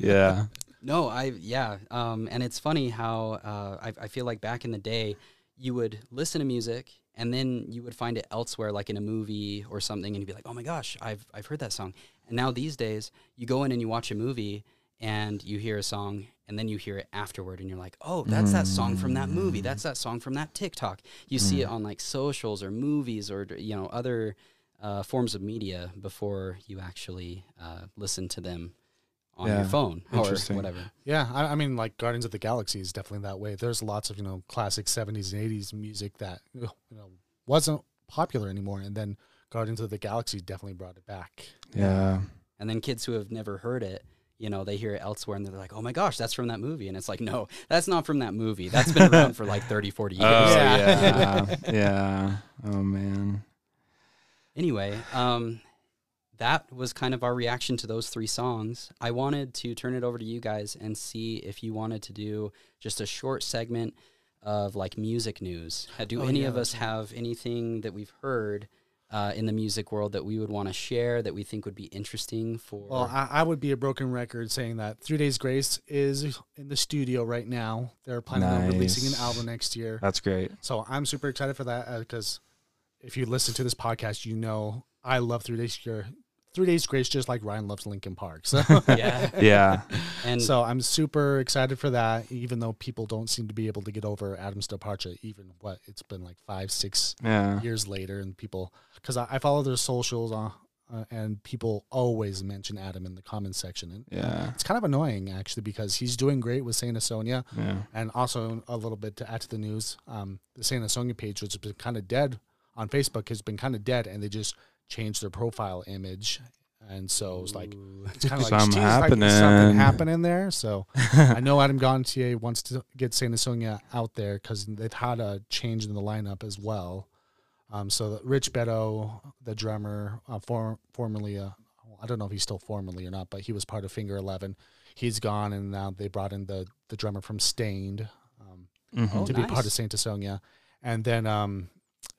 Speaker 1: yeah,
Speaker 2: No, I yeah, um, and it's funny how uh, I, I feel like back in the day, you would listen to music and then you would find it elsewhere, like in a movie or something, and you'd be like, "Oh my gosh, I've I've heard that song." And now these days, you go in and you watch a movie and you hear a song, and then you hear it afterward, and you're like, "Oh, that's that song from that movie. That's that song from that TikTok." You see it on like socials or movies or you know other uh, forms of media before you actually uh, listen to them on
Speaker 1: Yeah,
Speaker 2: your phone or
Speaker 1: interesting.
Speaker 2: whatever.
Speaker 3: Yeah, I, I mean, like Guardians of the Galaxy is definitely that way. There's lots of you know classic '70s and '80s music that you know wasn't popular anymore, and then Guardians of the Galaxy definitely brought it back.
Speaker 1: yeah,
Speaker 2: And then kids who have never heard it, you know, they hear it elsewhere and they're like, oh my gosh, that's from that movie. And it's like, no, that's not from that movie. That's been around for like 30, 40 years.
Speaker 1: Oh
Speaker 3: Yeah.
Speaker 1: yeah, yeah. Oh man.
Speaker 2: Anyway, um, that was kind of our reaction to those three songs. I wanted to turn it over to you guys and see if you wanted to do just a short segment of like music news. Uh, Do
Speaker 3: Oh,
Speaker 2: any
Speaker 3: yeah,
Speaker 2: of us
Speaker 3: right.
Speaker 2: have anything that we've heard uh, in the music world that we would want to share that we think would be interesting for?
Speaker 3: Well, I, I would be a broken record saying that Three Days Grace is in the studio right now. They're planning on releasing an album next year.
Speaker 1: That's great.
Speaker 3: So I'm super excited for that because if you listen to this podcast, you know I love Three Days Grace. Three Days Grace, just like Ryan loves Linkin Park. So,
Speaker 2: yeah,
Speaker 1: Yeah.
Speaker 2: and
Speaker 3: so I'm super excited for that. Even though people don't seem to be able to get over Adam's departure, even what it's been like five, six
Speaker 1: Yeah.
Speaker 3: years later, and people because I, I follow their socials uh, uh, and people always mention Adam in the comments section, and
Speaker 1: Yeah.
Speaker 3: it's kind of annoying actually because he's doing great with Saint Asonia.
Speaker 1: Yeah.
Speaker 3: And also a little bit to add to the news, um, the Saint Asonia page, which has been kind of dead on Facebook, has been kind of dead, and they just changed their profile image, and so it's like it's kind of like,
Speaker 1: Something
Speaker 3: geez, like
Speaker 1: happening.
Speaker 3: is something happening there. So I know Adam Gontier wants to get Saint Asonia out there because they've had a change in the lineup as well. Um, so Rich Beddoe, the drummer, uh, for, formerly, uh, I don't know if he's still formerly or not, but he was part of Finger Eleven. He's gone, and now they brought in the the drummer from Staind. Um,
Speaker 1: Mhm.
Speaker 2: Oh,
Speaker 3: to be part of
Speaker 2: nice.
Speaker 3: Saint Asonia, and then um,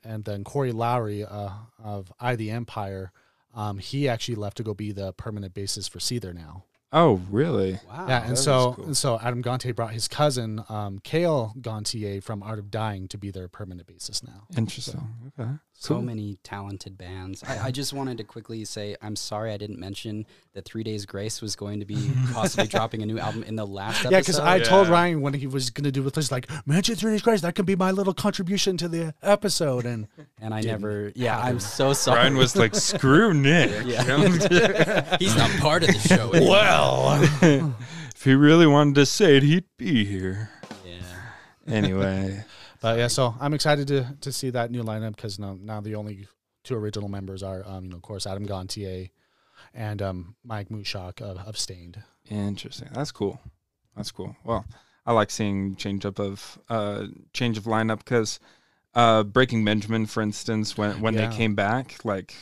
Speaker 3: and then Corey Lowery uh, of I the Empire, um, he actually left to go be the permanent basis for Seether now.
Speaker 1: Oh, really?
Speaker 2: Wow.
Speaker 3: yeah, and so
Speaker 1: cool.
Speaker 3: and so Adam Gontier brought his cousin um, Cale Gontier from Art of Dying to be their permanent bassist now.
Speaker 1: Interesting. Okay.
Speaker 2: so
Speaker 1: Cool.
Speaker 2: many talented bands. I, I just wanted to quickly say I'm sorry I didn't mention that Three Days Grace was going to be possibly dropping a new album in the last episode.
Speaker 3: Yeah, because I told Ryan when he was going to do with he's like, mention Three Days Grace, that could be my little contribution to the episode, And
Speaker 2: and I never. Yeah,
Speaker 3: happen.
Speaker 2: I'm so sorry.
Speaker 1: Ryan was like, "Screw Nick."
Speaker 2: Yeah. He's not part of the show. anymore.
Speaker 1: well, if he really wanted to say it, he'd be here.
Speaker 2: Yeah.
Speaker 1: Anyway,
Speaker 3: But yeah, so I'm excited to to see that new lineup because now now the only two original members are, um, you know, of course, Adam Gontier and um, Mike Mushok of, of Staind.
Speaker 1: interesting. That's cool. That's cool. Well, I like seeing change up of uh change of lineup because uh Breaking Benjamin, for instance, when when
Speaker 3: Yeah.
Speaker 1: they came back, like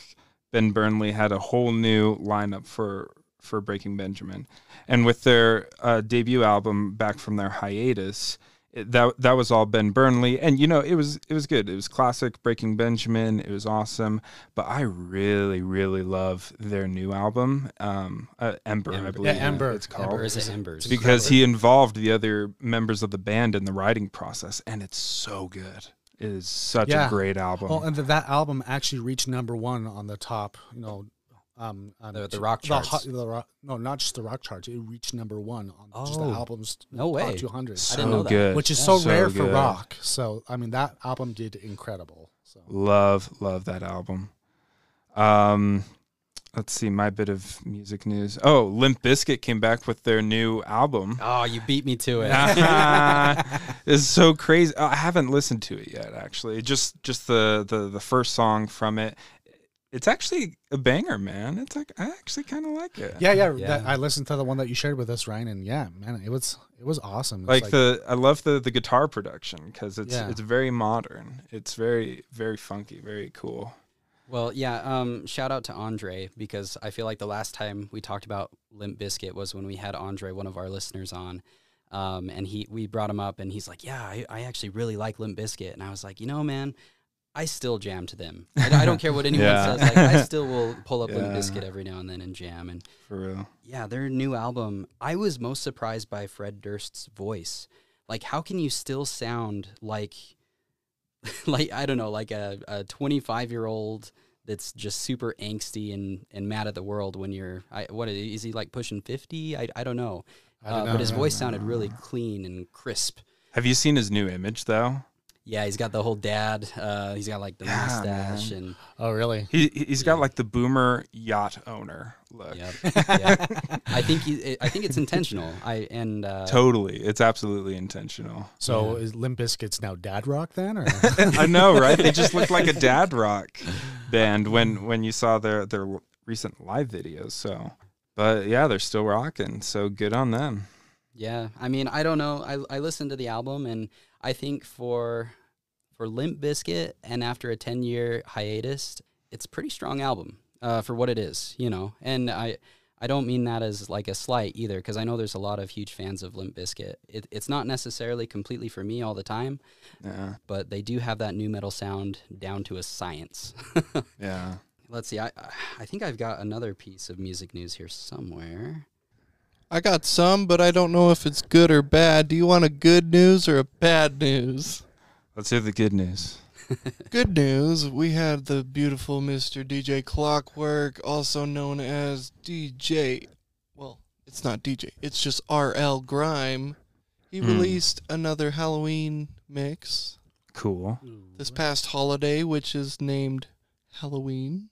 Speaker 1: Ben Burnley had a whole new lineup for for Breaking Benjamin, and with their uh, debut album back from their hiatus. It, that that was all Ben Burnley, and you know it was it was good. It was classic Breaking Benjamin. It was awesome, but I really really love their new album, um, uh, Ember, I believe
Speaker 3: Yeah, Ember.
Speaker 1: it's called
Speaker 2: Ember is it Embers?
Speaker 1: because he involved the other members of the band in the writing process, and it's so good. It is such
Speaker 3: Yeah.
Speaker 1: a great album.
Speaker 3: Well, and th- that album actually reached number one on the top, you know, um, um,
Speaker 2: The- the rock
Speaker 3: hot-
Speaker 2: charts.
Speaker 3: the rock, no, not just the rock charts. It reached number one on just the
Speaker 2: Oh,
Speaker 3: album's
Speaker 2: no way.
Speaker 3: 200,
Speaker 1: so
Speaker 2: didn't know that.
Speaker 1: good,
Speaker 3: which is
Speaker 2: Yeah.
Speaker 3: so,
Speaker 1: So
Speaker 3: rare for rock. So I mean, that album did incredible. So
Speaker 1: Love, love that album. Um, let's see my bit of music news. Oh, Limp Bizkit came back with their new album.
Speaker 2: Oh, you beat me to it.
Speaker 1: it's so crazy. I haven't listened to it yet. Actually, just just the the the first song from it. It's actually a banger, man. It's like I actually kind of like it.
Speaker 3: yeah, yeah,
Speaker 2: Yeah.
Speaker 3: That, I listened to the one that you shared with us, Ryan, and yeah, man, it was it was awesome. It's
Speaker 1: like, the I love the the guitar production because it's
Speaker 3: Yeah.
Speaker 1: it's very modern. It's very very funky, very cool.
Speaker 2: Well, yeah. Um, shout out to Andre because I feel like the last time we talked about Limp Bizkit was when we had Andre, one of our listeners, on, um, and he we brought him up, and he's like, "Yeah, I, I actually really like Limp Bizkit," and I was like, "You know, man." I still jam to them. I, I don't care what anyone
Speaker 1: Yeah.
Speaker 2: says. Like, I still will pull up Limp Bizkit every now and then and jam. And
Speaker 1: For real.
Speaker 2: yeah, their new album. I was most surprised by Fred Durst's voice. Like, how can you still sound like, like I don't know, like a a 25 year old that's just super angsty and and mad at the world when you're. I, what is he like pushing 50? I I don't know.
Speaker 3: I don't
Speaker 2: Uh,
Speaker 3: know,
Speaker 2: but his voice sounded really clean and crisp.
Speaker 1: Have you seen his new image though?
Speaker 2: Yeah, he's got the whole dad. Uh, he's got like the
Speaker 1: Yeah,
Speaker 2: mustache
Speaker 1: man.
Speaker 2: and
Speaker 3: oh really?
Speaker 1: He he's got like the boomer yacht owner look.
Speaker 2: Yep. yeah. I think he, I think it's intentional. I and uh,
Speaker 1: Totally, it's absolutely intentional.
Speaker 3: So is Limp Bizkit's now dad rock then, or
Speaker 1: I know, right? They just look like a dad rock band when when you saw their their recent live videos. So, but yeah, they're still rocking. So good on them.
Speaker 2: Yeah, I mean, I don't know. I I listened to the album, and I think for for Limp Bizkit, and after a ten year hiatus, it's a pretty strong album uh, for what it is, you know. And I I don't mean that as like a slight either, because I know there's a lot of huge fans of Limp Bizkit. It, it's not necessarily completely for me all the time,
Speaker 1: Yeah.
Speaker 2: but they do have that nu metal sound down to a science.
Speaker 1: Yeah.
Speaker 2: Let's see. I I think I've got another piece of music news here somewhere.
Speaker 4: I got some, but I don't know if it's good or bad. Do you want a good news or a bad news?
Speaker 1: Let's hear the good news.
Speaker 4: Good news, we had the beautiful Mr. DJ Clockwork, also known as DJ. Well, it's not DJ, it's just RL Grime. He
Speaker 1: Hmm.
Speaker 4: released another Halloween mix
Speaker 1: Cool.
Speaker 4: this past holiday, which is named Halloween.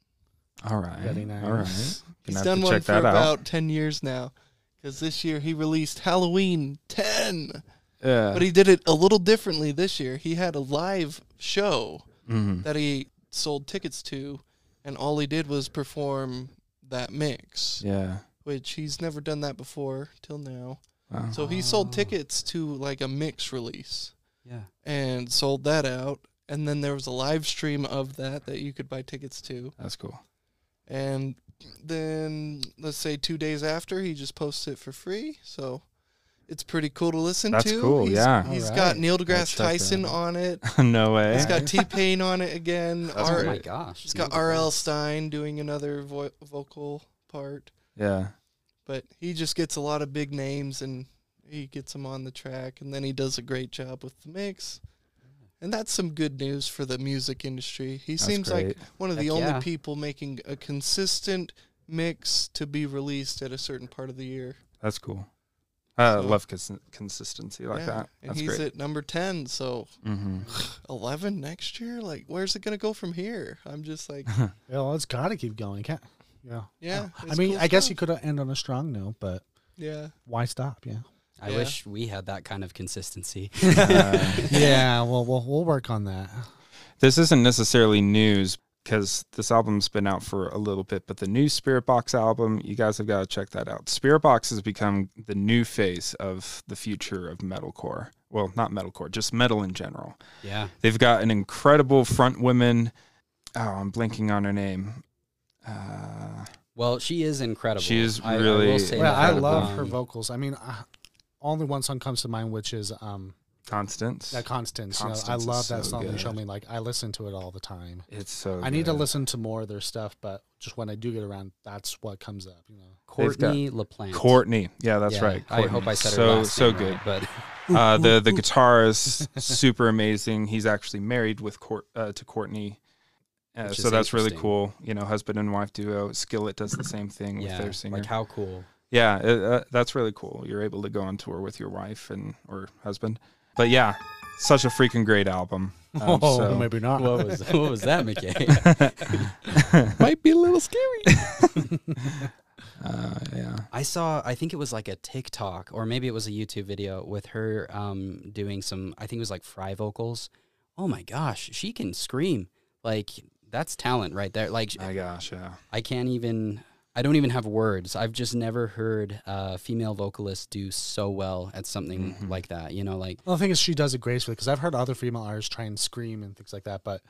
Speaker 1: All right.
Speaker 3: Very
Speaker 1: All right.
Speaker 3: nice.
Speaker 1: Gonna
Speaker 4: He's done
Speaker 1: to
Speaker 4: one for
Speaker 1: that out.
Speaker 4: about 10 years now. Because this year he released Halloween 10.
Speaker 1: Yeah.
Speaker 4: But he did it a little differently this year. He had a live show
Speaker 1: Mhm.
Speaker 4: that he sold tickets to, and all he did was perform that mix,
Speaker 1: Yeah.
Speaker 4: which he's never done that before till now.
Speaker 1: Wow.
Speaker 4: So he
Speaker 2: Oh.
Speaker 4: sold tickets to like a mix release
Speaker 2: Yeah.
Speaker 4: and sold that out. And then there was a live stream of that that you could buy tickets to.
Speaker 1: That's cool.
Speaker 4: And then let's say two days after, he just posts it for free. So it's pretty cool to listen
Speaker 1: That's
Speaker 4: to.
Speaker 1: cool,
Speaker 4: He's-
Speaker 1: yeah.
Speaker 4: He's
Speaker 3: Alright.
Speaker 4: got Neil deGrasse
Speaker 1: I'll check that
Speaker 4: Tyson
Speaker 1: out.
Speaker 4: on it.
Speaker 1: no way.
Speaker 4: He's got T Pain on it again.
Speaker 1: That's
Speaker 2: Oh my gosh.
Speaker 4: He's got R.L. Stine doing another vo- vocal part,
Speaker 1: yeah.
Speaker 4: but he just gets a lot of big names and he gets them on the track, and then he does a great job with the mix. And that's some good news for the music industry. He
Speaker 1: That's
Speaker 4: seems like one of the
Speaker 2: Heck
Speaker 4: only
Speaker 2: yeah.
Speaker 4: people making a consistent mix to be released at a certain part of the year.
Speaker 1: That's cool. I
Speaker 4: So-
Speaker 1: love cons- consistency like
Speaker 4: Yeah,
Speaker 1: that.
Speaker 4: And he's
Speaker 1: great.
Speaker 4: at number 10, so
Speaker 1: hmm
Speaker 4: 11 next year? Like, where's it going to go from here? I'm just like,
Speaker 3: Yeah, well, it's got to keep going. Can't. Yeah.
Speaker 4: yeah.
Speaker 3: I mean,
Speaker 4: cool
Speaker 3: I guess
Speaker 4: stuff.
Speaker 3: you could end on a strong note, but
Speaker 4: Yeah.
Speaker 3: why stop? Yeah.
Speaker 2: I
Speaker 4: Yeah.
Speaker 2: wish we had that kind of consistency.
Speaker 1: Uh,
Speaker 3: yeah. Well, we'll we'll work on that.
Speaker 1: this isn't necessarily news because this album's been out for a little bit, but the new Spiritbox album, you guys have got to check that out. Spiritbox has become the new face of the future of metalcore. Well, not metalcore, just metal in general.
Speaker 2: yeah.
Speaker 1: They've got an incredible front woman. Oh, I'm blinking on her name. Uh,
Speaker 2: Well, she is incredible.
Speaker 1: She is
Speaker 2: I- I will
Speaker 1: really
Speaker 2: say
Speaker 3: Well. I love her
Speaker 2: Um,
Speaker 3: vocals. I mean, uh, only one song comes to mind, which is um,
Speaker 1: Constance.
Speaker 3: that Constance. You know, I love that
Speaker 1: so
Speaker 3: song. You
Speaker 1: good.
Speaker 3: showed me like I listen to it all the time.
Speaker 1: It's so.
Speaker 3: I need to listen to more of their stuff, but just when I do get around, that's what comes up. You know.
Speaker 2: Courtney LaPlante.
Speaker 1: Courtney. Yeah, that's
Speaker 2: Yeah,
Speaker 1: right.
Speaker 2: I hope I said her
Speaker 1: so
Speaker 2: last
Speaker 1: so good.
Speaker 2: right, but
Speaker 1: Uh, the the guitar is super amazing. He's actually married with Court, uh, to Courtney, uh, so that's really cool. You know, husband and wife duo. Skillet does the same thing with their singer.
Speaker 2: like how cool.
Speaker 1: yeah, uh, uh, that's really cool. You're able to go on tour with your wife and or husband. But yeah, such a freaking great album. Um,
Speaker 3: oh,
Speaker 1: so-
Speaker 3: maybe not.
Speaker 2: What was what was that, McKay?
Speaker 4: Might be a little scary.
Speaker 1: uh, yeah.
Speaker 2: I saw. I think it was like a TikTok or maybe it was a YouTube video with her um, doing some. I think it was like fry vocals. Oh my gosh, she can scream. Like that's talent right there. Like
Speaker 1: My gosh, yeah.
Speaker 2: I can't even. I don't even have words. I've just never heard a female vocalist do so well at something
Speaker 1: Mhm.
Speaker 2: like that. You know, like
Speaker 3: Well, the thing is, she does it gracefully because I've heard other female artists try and scream and things like that, but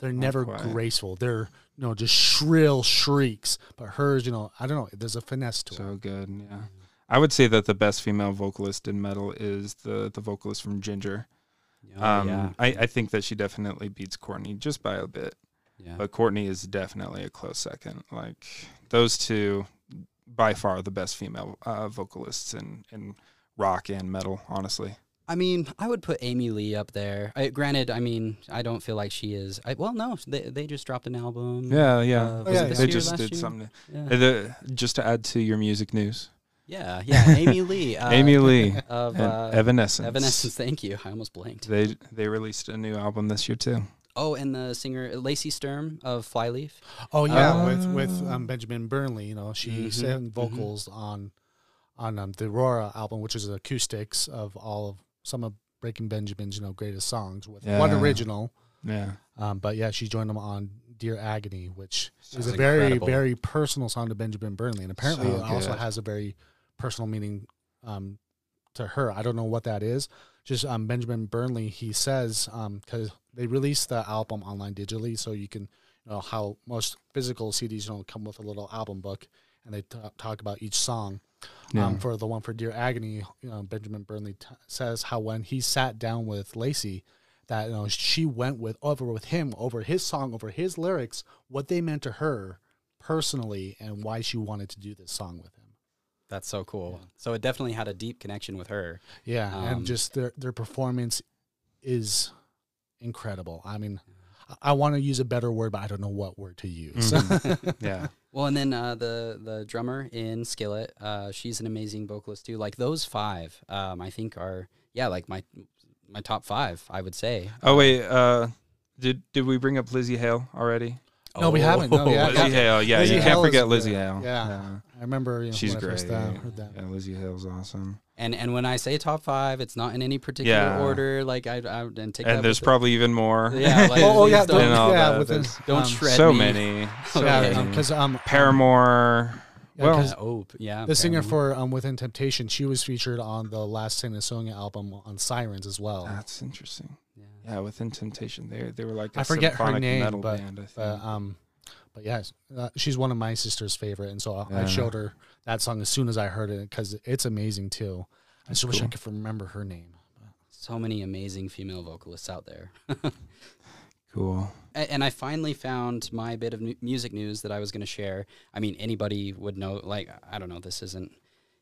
Speaker 3: they're never
Speaker 1: quite.
Speaker 3: graceful. They're you know just shrill shrieks. But hers, you know, I don't know. There's a finesse to it.
Speaker 1: So good, yeah. I would say that the best female vocalist in metal is the the vocalist from Jinjer.
Speaker 2: oh,
Speaker 1: um,
Speaker 2: yeah,
Speaker 1: I, I think that she definitely beats Courtney just by a bit,
Speaker 2: yeah.
Speaker 1: but Courtney is definitely a close second. Like those two, by far the best female uh, vocalists in in rock and metal. Honestly,
Speaker 2: I mean, I would put Amy Lee up there. I, granted, I mean, I don't feel like she is. I, well, no, they they just dropped an album.
Speaker 1: yeah, yeah.
Speaker 2: Uh,
Speaker 3: was it
Speaker 1: they they just did
Speaker 2: year?
Speaker 1: something.
Speaker 2: Yeah,
Speaker 1: Uh, the- just to add to your music news,
Speaker 2: yeah, yeah. Amy Lee. Uh,
Speaker 1: Amy Lee
Speaker 2: of uh,
Speaker 1: Evanescence.
Speaker 2: Evanescence. Thank you. I almost blanked.
Speaker 1: They they released a new album this year too.
Speaker 2: Oh, and the singer Lacey Sturm of Flyleaf.
Speaker 3: Oh yeah,
Speaker 1: Uh,
Speaker 3: with with um, Benjamin Burnley, you know, she
Speaker 2: Mhm,
Speaker 3: sang vocals on on um, the Aurora album, which is acoustics of all of some of Breaking Benjamin's you know greatest songs with one original.
Speaker 1: Yeah,
Speaker 3: Um, but yeah, she joined them on Dear Agony, which is a very
Speaker 2: incredible.
Speaker 3: very personal song to Benjamin Burnley, and apparently
Speaker 1: So
Speaker 3: it also has a very personal meaning um, to her. I don't know what that is. Just um, Benjamin Burnley, he says because they released the album online digitally, so you can you know how most physical CDs you know come with a little album book, and they ta- talk about each song.
Speaker 1: Yeah.
Speaker 3: Um, for the one for Dear Agony, you know, Benjamin Burnley t- says how when he sat down with Lacey, that you know she went with over with him over his song, over his lyrics, what they meant to her personally, and why she wanted to do this song with him.
Speaker 2: That's so cool. So it definitely had a deep connection with her.
Speaker 3: Yeah,
Speaker 2: Um,
Speaker 3: and just their their performance is incredible. I mean, I, I want to use a better word, but I don't know what word to use.
Speaker 1: Mhm. yeah.
Speaker 2: Well, and then uh, the the drummer in Skillet, uh, she's an amazing vocalist too. Like those five, um, I think are yeah, like my my top five, I would say.
Speaker 1: Oh wait, uh, did did we bring up Lzzy Hale already?
Speaker 3: No, we haven't. No, yeah,
Speaker 1: Lzzy Hale, yeah,
Speaker 3: Lizzie
Speaker 1: you
Speaker 3: Hale
Speaker 1: can't
Speaker 3: is
Speaker 1: forget
Speaker 3: good.
Speaker 1: Lzzy Hale.
Speaker 3: Yeah. I remember you know,
Speaker 1: she's
Speaker 3: when I
Speaker 1: great.
Speaker 3: first uh, heard that.
Speaker 1: Yeah, Lzzy Hale's awesome.
Speaker 2: And and when I say top five, it's not in any particular
Speaker 1: Yeah.
Speaker 2: order. Like I, I and take that
Speaker 1: And there's
Speaker 2: with
Speaker 1: probably even more.
Speaker 2: yeah, like,
Speaker 3: Oh, oh, yeah,
Speaker 2: don't,
Speaker 1: And
Speaker 3: yeah,
Speaker 1: that.
Speaker 3: within,
Speaker 2: don't
Speaker 3: um,
Speaker 2: shred
Speaker 1: so
Speaker 2: me.
Speaker 1: many. So
Speaker 3: Yeah,
Speaker 1: many.
Speaker 3: because um,
Speaker 1: Paramore.
Speaker 3: yeah,
Speaker 1: well,
Speaker 3: 'cause
Speaker 2: Uh, oh yeah,
Speaker 3: the singer for um, Within Temptation, she was featured on the last Singer album on Sirens as well.
Speaker 1: That's interesting.
Speaker 2: Yeah.
Speaker 1: Yeah, within Temptation, they they were like a
Speaker 3: I forget her
Speaker 1: symphonic
Speaker 3: name,
Speaker 1: metal
Speaker 3: but-
Speaker 1: band. I think.
Speaker 3: But um, but yes, uh, she's one of my sister's favorite, and so I, I showed her that song as soon as I heard it because it's amazing too. I just wish I could remember her name.
Speaker 2: So many amazing female vocalists out there.
Speaker 1: cool.
Speaker 2: A- and I finally found my bit of music news that I was going to share. I mean, anybody would know. Like, I don't know, this isn't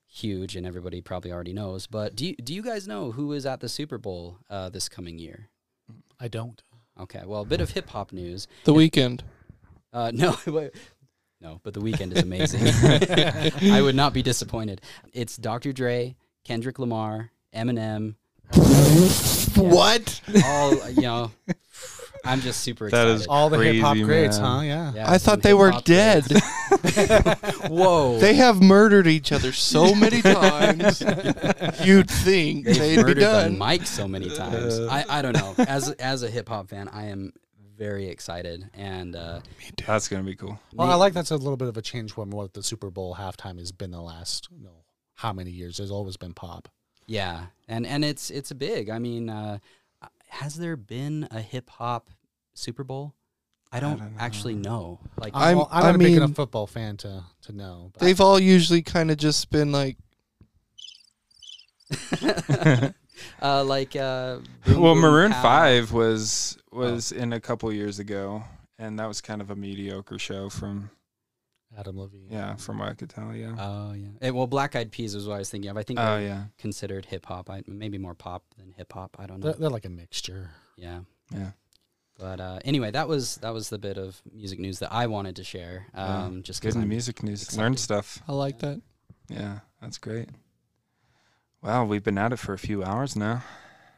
Speaker 2: huge, and everybody probably already knows. But do you, do you guys know who is at the Super Bowl uh, this coming year?
Speaker 3: I don't.
Speaker 2: Okay, well, a bit of hip hop news.
Speaker 4: The Weeknd.
Speaker 2: Uh, no, no, but the Weeknd is amazing. I would not be disappointed. It's Dr. Dre, Kendrick Lamar, Eminem.
Speaker 4: What?
Speaker 2: All you know. I'm just super
Speaker 1: That
Speaker 2: excited.
Speaker 1: is
Speaker 3: All the hip hop
Speaker 1: Crazy,
Speaker 3: greats,
Speaker 1: man.
Speaker 3: huh? Yeah.
Speaker 2: Yeah,
Speaker 4: I
Speaker 2: some
Speaker 4: thought they were
Speaker 2: hip-hop
Speaker 4: dead.
Speaker 2: greats. Whoa.
Speaker 4: They have murdered each other so many times. You'd think
Speaker 2: They've
Speaker 4: they'd be
Speaker 2: murdered the
Speaker 4: done.
Speaker 2: mic so many times.
Speaker 1: Uh.
Speaker 2: I, I don't know. As as a hip hop fan, I am very excited, and uh,
Speaker 1: That's gonna be cool.
Speaker 3: Well, I like that's a little bit of a change from what the Super Bowl halftime has been the last, you know, how many years? There's always been pop.
Speaker 2: yeah, and and it's it's big. I mean, uh, has there been a hip hop Super Bowl? I don't,
Speaker 1: don't know.
Speaker 2: actually know. Like,
Speaker 3: I'm,
Speaker 4: I'm-
Speaker 3: well, I'm
Speaker 4: I
Speaker 3: not big
Speaker 4: mean-
Speaker 3: enough football fan to to know. but-
Speaker 4: They've all usually kind of just been like,
Speaker 2: uh, like uh, Boom
Speaker 1: well,
Speaker 2: Boom
Speaker 1: Maroon
Speaker 2: Pow.
Speaker 1: Five was was in a couple years ago, and that was kind of a mediocre show from
Speaker 3: Adam Levine.
Speaker 1: yeah from what I could tell. Yeah.
Speaker 2: Oh yeah. Eh, well, Black Eyed Peas was what I was thinking of. I think
Speaker 1: Oh
Speaker 2: they're
Speaker 1: yeah.
Speaker 2: considered hip hop. I maybe more pop than hip hop. I don't know.
Speaker 3: They're, they're like a mixture.
Speaker 2: yeah.
Speaker 1: Yeah.
Speaker 2: But uh, anyway, that was that was the bit of music news that I wanted to share.
Speaker 1: Yeah.
Speaker 2: Um, just
Speaker 1: Good
Speaker 2: because I'm
Speaker 1: music news.
Speaker 2: excited.
Speaker 1: Learn stuff.
Speaker 4: I like that.
Speaker 1: Yeah, that's great. Wow, we've been at it for a few hours now.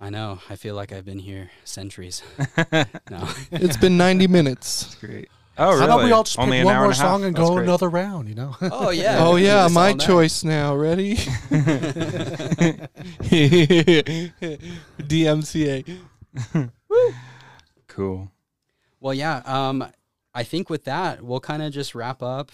Speaker 2: I know. I feel like I've been here centuries. No.
Speaker 4: It's been 90 minutes.
Speaker 1: Great. Oh, really?
Speaker 3: How about we all just
Speaker 1: Only
Speaker 3: pick one more
Speaker 1: and
Speaker 3: song and
Speaker 1: That's
Speaker 3: go
Speaker 1: great.
Speaker 3: another round? You know.
Speaker 2: Oh yeah.
Speaker 4: oh,
Speaker 2: we can do
Speaker 4: yeah, my choice now. Ready? DMCA.
Speaker 1: Cool.
Speaker 2: Well, yeah. Um, I think with that, we'll kind of just wrap up.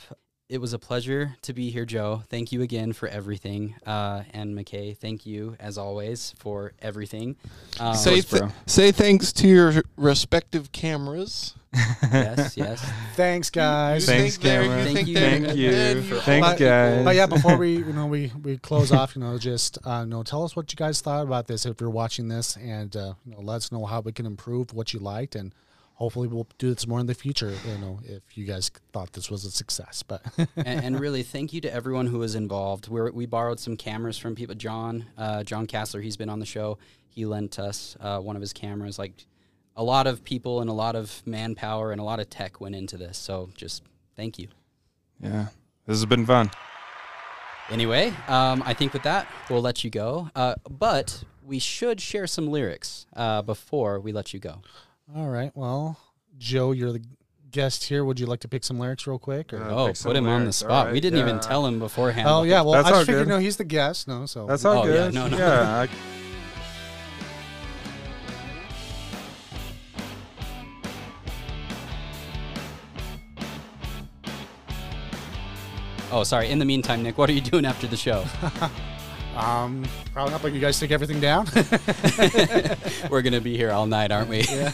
Speaker 2: It was a pleasure to be here, Joe. Thank you again for everything. Uh, and McKay, thank you as always for everything. Um,
Speaker 4: say, th- say thanks to your respective cameras.
Speaker 2: yes, yes.
Speaker 3: Thanks, guys.
Speaker 4: You
Speaker 1: Thanks,
Speaker 4: think they're-
Speaker 1: camera.
Speaker 4: you
Speaker 2: Thank
Speaker 4: think
Speaker 2: you.
Speaker 4: they're-
Speaker 1: Thank you.
Speaker 4: then
Speaker 1: Thanks,
Speaker 3: But-
Speaker 1: guys.
Speaker 3: But yeah, before we you know we we close off, you know, just uh, you know, tell us what you guys thought about this if you're watching this, and uh, you know, let us know how we can improve what you liked, and hopefully we'll do this more in the future. You know, if you guys thought this was a success, but
Speaker 2: and, and really, thank you to everyone who was involved. we we borrowed some cameras from people. John, uh, John Kassler, he's been on the show. He lent us uh, one of his cameras. Like a lot of people and a lot of manpower and a lot of tech went into this. So just thank you.
Speaker 1: Yeah, this has been fun.
Speaker 2: Anyway, um, I think with that, we'll let you go. Uh, but we should share some lyrics uh, before we let you go.
Speaker 3: All right. Well, Joe, you're the guest here. Would you like to pick some lyrics real quick? Or?
Speaker 1: Uh,
Speaker 2: oh, put him on the spot.
Speaker 1: All
Speaker 2: we didn't even tell him beforehand.
Speaker 3: Oh yeah, well
Speaker 1: That's
Speaker 3: I
Speaker 1: all
Speaker 3: just figured
Speaker 1: good.
Speaker 3: no, he's the guest. No, so
Speaker 1: That's all
Speaker 2: Oh, yeah,
Speaker 1: good.
Speaker 2: no, no.
Speaker 1: Yeah, I-
Speaker 2: Oh, sorry. In the meantime, Nick, what are you doing after the show?
Speaker 3: um, probably not. But you guys take everything down.
Speaker 2: We're gonna be here all night, aren't we? Yeah.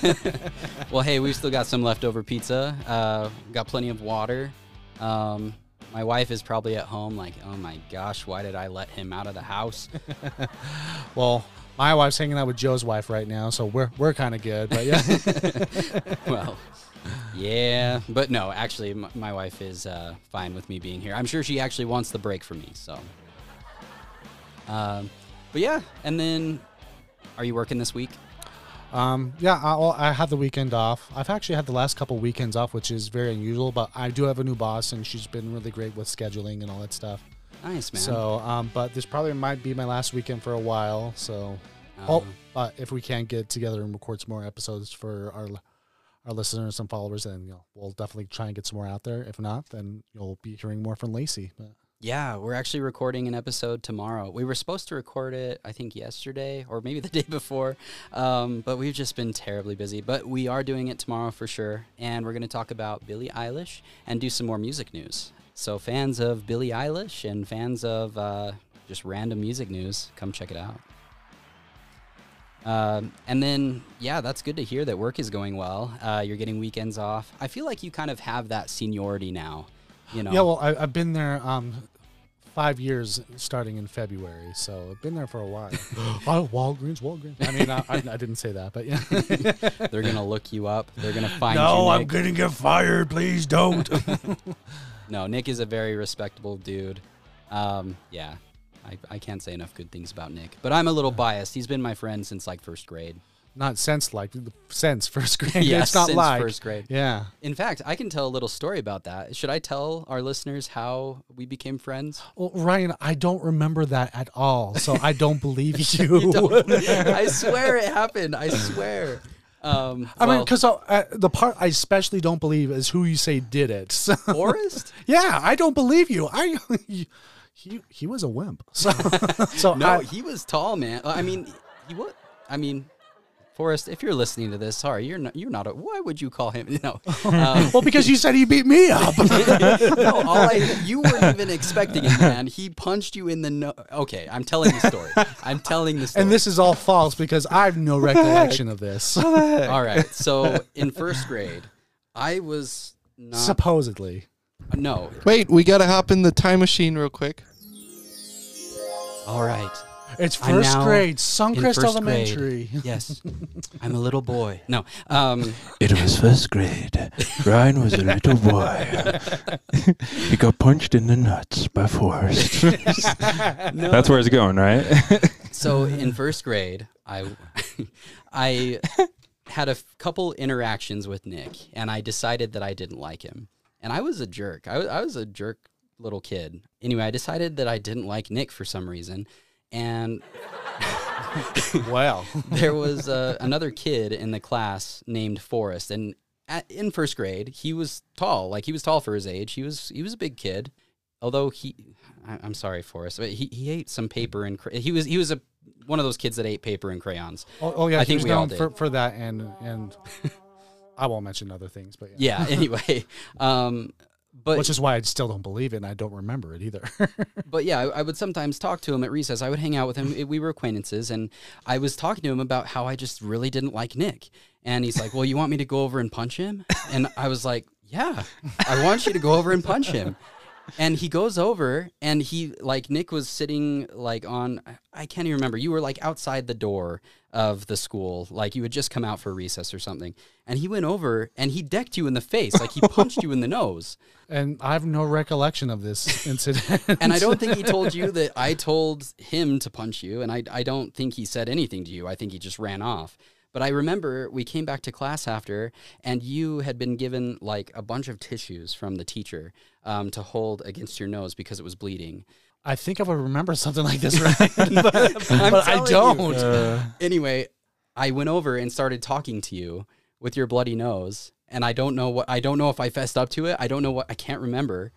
Speaker 2: well, hey, we've still got some leftover pizza. Uh, got plenty of water. Um, my wife is probably at home like, oh my gosh, why did I let him out of the house?
Speaker 3: Well, my wife's hanging out with Joe's wife right now, so we're we're kind of good. But yeah,
Speaker 2: well, yeah, but no, actually, m- my wife is uh, fine with me being here. I'm sure she actually wants the break from me. So, um, but yeah, and then, are you working this week?
Speaker 3: um, yeah. I, well, I had the weekend off. I've actually had the last couple weekends off, which is very unusual. But I do have a new boss, and she's been really great with scheduling and all that stuff.
Speaker 2: Nice man.
Speaker 3: So, um, but this probably might be my last weekend for a while. So, oh,
Speaker 2: Um,
Speaker 3: but if we can get together and record some more episodes for our our listeners and followers, then you know, we'll definitely try and get some more out there. If not, then you'll be hearing more from Lacey. But
Speaker 2: Yeah, we're actually recording an episode tomorrow. We were supposed to record it, I think, yesterday or maybe the day before, um, but we've just been terribly busy. But we are doing it tomorrow for sure, and we're going to talk about Billie Eilish and do some more music news. So, fans of Billie Eilish and fans of uh, just random music news, come check it out. Um, and then, yeah, that's good to hear that work is going well. Uh, you're getting weekends off. I feel like you kind of have that seniority now. You know,
Speaker 3: yeah, well, I, I've been there um, five years, starting in February. So I've been there for a while. oh, Walgreens, Walgreens. I mean, I, I, I didn't say that, but yeah.
Speaker 2: They're gonna look you up. They're gonna find you
Speaker 3: no,
Speaker 2: you.
Speaker 3: I'm gonna get fired. Please don't.
Speaker 2: No, Nick is a very respectable dude. Um, yeah, I, I can't say enough good things about Nick, but I'm a little biased. He's been my friend since like first grade.
Speaker 3: Not sense like sense first grade.
Speaker 2: Yeah,
Speaker 3: it's not like
Speaker 2: first grade.
Speaker 3: Yeah.
Speaker 2: In fact, I can tell a little story about that. Should I tell our listeners how we became friends?
Speaker 3: Well, Ryan, I don't remember that at all, so I don't believe you.
Speaker 2: I swear it happened. I swear. Um,
Speaker 3: I mean, because uh, the part I especially don't believe is who you say did it. So,
Speaker 2: Forrest?
Speaker 3: yeah, I don't believe you. I he he was a wimp. So so
Speaker 2: No,
Speaker 3: I,
Speaker 2: he was tall, man. I mean, he would. I mean, Forrest, if you're listening to this, sorry, you're not. You're not. A, why would you call him? No. Um,
Speaker 3: well, because you said he beat me up.
Speaker 2: no, all I, you weren't even expecting it, man. He punched you in the no. Okay, I'm telling the story. I'm telling the story.
Speaker 3: and this is all false because I have no recollection of this.
Speaker 2: all right. So in first grade, I was not.
Speaker 3: Supposedly.
Speaker 2: no.
Speaker 4: Wait, we gotta hop in the time machine real quick.
Speaker 2: All right.
Speaker 3: It's first
Speaker 2: now
Speaker 3: grade, Suncrest
Speaker 2: first
Speaker 3: Elementary.
Speaker 2: grade. Yes, I'm a little boy. No. Um.
Speaker 1: It was first grade. Ryan was a little boy. he got punched in the nuts by Forrest.
Speaker 2: No.
Speaker 1: That's where it's going, right?
Speaker 2: So in first grade, I I had a f- couple interactions with Nick, and I decided that I didn't like him. And I was a jerk. I was, I was a jerk little kid. Anyway, I decided that I didn't like Nick for some reason, and
Speaker 3: wow,
Speaker 2: there was uh, another kid in the class named Forrest, and at, in first grade, he was tall. Like he was tall for his age. He was he was a big kid. Although he, I, I'm sorry, Forrest, but he, he ate some paper and cra- he was he was a one of those kids that ate paper and crayons.
Speaker 3: oh, oh yeah,
Speaker 2: I think we all did.
Speaker 3: for, for that, and and I won't mention other things, but yeah.
Speaker 2: Yeah. Anyway, um, but
Speaker 3: which is why I still don't believe it, and I don't remember it either.
Speaker 2: but yeah, I, I would sometimes talk to him at recess. I would hang out with him. We were acquaintances, and I was talking to him about how I just really didn't like Nick. And he's like, "Well, you want me to go over and punch him?" And I was like, "Yeah, I want you to go over and punch him." And he goes over, and he like Nick was sitting like on I can't even remember. You were like outside the door of the school, like you had just come out for recess or something. And he went over and he decked you in the face, like he punched you in the nose.
Speaker 3: and I have no recollection of this incident.
Speaker 2: And I don't think he told you that I told him to punch you, and I, I don't think he said anything to you. I think he just ran off. But I remember we came back to class after, and you had been given like a bunch of tissues from the teacher um, to hold against your nose because it was bleeding.
Speaker 3: I think I would remember something like this, right? but
Speaker 2: I'm
Speaker 3: but I don't.
Speaker 2: Anyway, I went over and started talking to you with your bloody nose, and I don't know what I don't know if I fessed up to it. I don't know what I can't remember.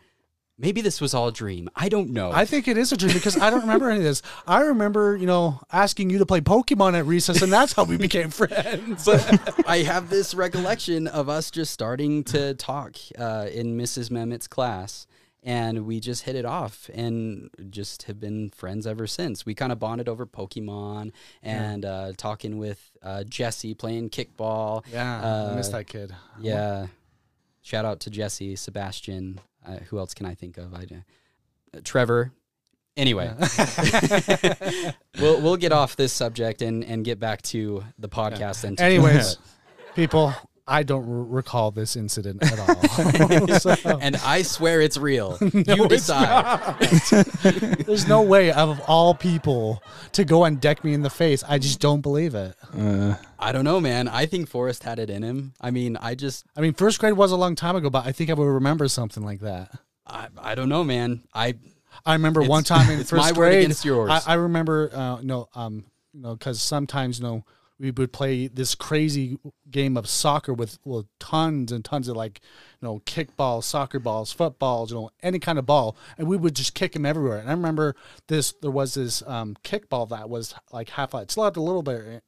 Speaker 2: Maybe this was all a dream. I don't know.
Speaker 3: I think it is a dream because I don't remember any of this. I remember, you know, asking you to play Pokemon at recess, and that's how we became friends.
Speaker 2: but I have this recollection of us just starting to talk uh, in Mrs. Mehmet's class, and we just hit it off and just have been friends ever since. We kind of bonded over Pokemon and uh, talking with uh, Jesse playing kickball.
Speaker 3: yeah, I miss that kid.
Speaker 2: Yeah. Shout out to Jesse, Sebastian, Uh, who else can I think of? I, uh, Trevor. Anyway, we'll we'll get off this subject and and get back to the podcast. And
Speaker 3: Anyways, people, I don't r- recall this incident at all. So,
Speaker 2: and I swear it's real. you decide.
Speaker 3: there's no way of all people to go and deck me in the face. I just don't believe it.
Speaker 1: Uh,
Speaker 2: I don't know, man. I think Forrest had it in him. I mean, I just
Speaker 3: I mean, first grade was a long time ago, but I think I would remember something like that.
Speaker 2: I, I don't know, man. I
Speaker 3: I remember one time in
Speaker 2: it's
Speaker 3: first
Speaker 2: my word
Speaker 3: grade.
Speaker 2: against yours.
Speaker 3: I, I remember, uh, no, um, no because sometimes, you know, we would play this crazy game of soccer with, tons and tons of like, you know, kickballs, soccer balls, footballs, you know, any kind of ball, and we would just kick them everywhere. And I remember this, there was this um, kickball that was like half, it still had a little bit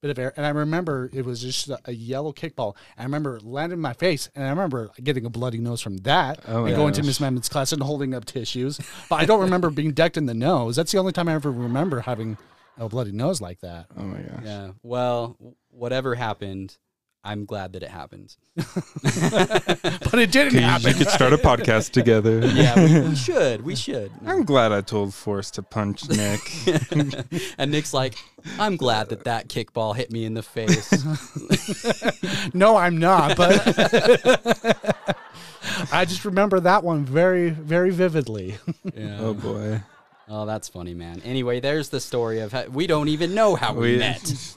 Speaker 3: bit of air. And I remember it was just a, a yellow kickball. And I remember it landed in my face. And I remember getting a bloody nose from that
Speaker 1: Oh,
Speaker 3: and going to. Miss Mammons class and holding up tissues. But I don't remember being decked in the nose. That's the only time I ever remember having a bloody nose like that.
Speaker 1: oh my gosh.
Speaker 2: yeah. Well, whatever happened, I'm glad that it happened.
Speaker 3: But it didn't
Speaker 1: You,
Speaker 3: happen.
Speaker 1: you could start a podcast together.
Speaker 2: Yeah, we, we should. We should.
Speaker 1: I'm glad I told Forrest to punch Nick.
Speaker 2: and Nick's like, I'm glad that that kickball hit me in the face.
Speaker 3: no, I'm not. But I just remember that one very, very vividly.
Speaker 2: Yeah.
Speaker 1: oh boy.
Speaker 2: Oh, that's funny, man. Anyway, there's the story of how, we don't even know how we,
Speaker 1: We-
Speaker 2: met.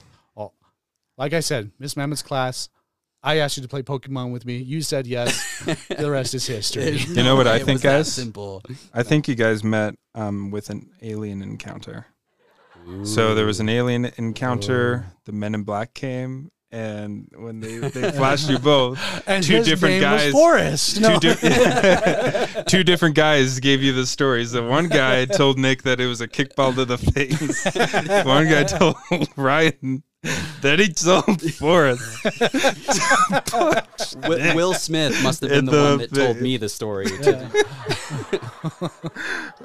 Speaker 3: Like I said, Miss Mammoth's class. I asked you to play Pokemon with me. You said yes. the rest is history.
Speaker 2: There's
Speaker 1: You know what I think,
Speaker 2: was that
Speaker 1: guys?
Speaker 2: Simple.
Speaker 1: I think you guys met um, with an alien encounter. So there was an alien encounter. The Men in Black came, and when they, they flashed you both,
Speaker 3: And
Speaker 1: two
Speaker 3: his
Speaker 1: different
Speaker 3: name
Speaker 1: guys.
Speaker 3: was Forrest. No.
Speaker 1: Two, di- two different guys gave you the stories. The one guy told Nick that it was a kickball to the face. one guy told Ryan that he told Forrest.
Speaker 2: Wi- Will Smith must have been the,
Speaker 1: the
Speaker 2: one that told me the story.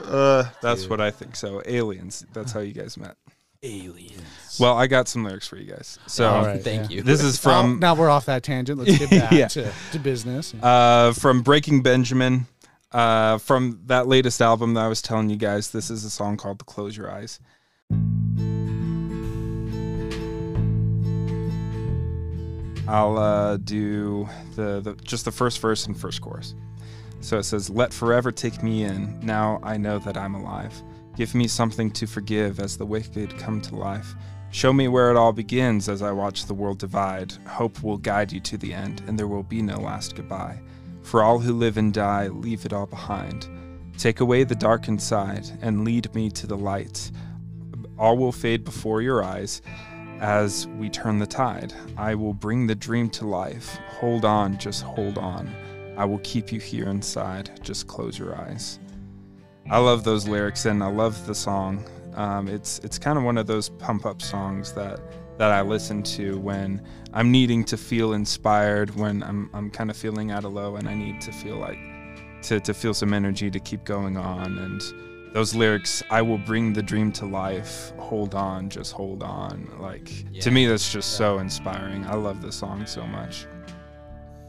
Speaker 1: Uh, that's what I think. So aliens. That's how you guys met.
Speaker 2: Aliens.
Speaker 1: Well, I got some lyrics for you guys. So
Speaker 3: All right.
Speaker 2: Thank
Speaker 3: yeah.
Speaker 2: you.
Speaker 1: this is
Speaker 3: From
Speaker 1: from
Speaker 3: now we're off that tangent. Let's get back
Speaker 1: Yeah.
Speaker 3: to, to business.
Speaker 1: uh, from Breaking Benjamin. Uh, from that latest album that I was telling you guys, this is a song called "Close Your Eyes." I'll uh, do the, the just the first verse and first chorus. So it says, "Let forever take me in. Now I know that I'm alive. Give me something to forgive as the wicked come to life. Show me where it all begins as I watch the world divide. Hope will guide you to the end, and there will be no last goodbye. For all who live and die, leave it all behind. Take away the dark inside and lead me to the light. All will fade before your eyes as we turn the tide. I will bring the dream to life. Hold on, just hold on. I will keep you here inside. Just close your eyes. I love those lyrics and I love the song. Um, it's it's kind of one of those pump up songs that that I listen to when I'm needing to feel inspired, when I'm I'm kind of feeling at a low and I need to feel like to to feel some energy to keep going on. And those lyrics, I will bring the dream to life. Hold on, just hold on. Like
Speaker 2: Yeah.
Speaker 1: to me, that's just so inspiring. I love the song so much.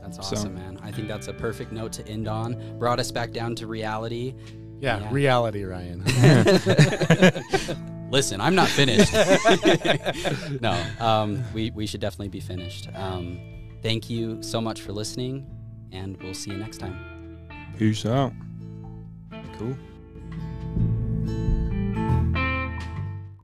Speaker 2: That's
Speaker 1: So-
Speaker 2: awesome, man. I think that's a perfect note to end on. Brought us back down to reality.
Speaker 3: Yeah,
Speaker 2: Yeah.
Speaker 3: reality, Ryan.
Speaker 2: Listen, I'm not finished. no, um, we, we should definitely be finished. Um, thank you so much for listening, and we'll see you next time.
Speaker 1: Peace out.
Speaker 2: Cool.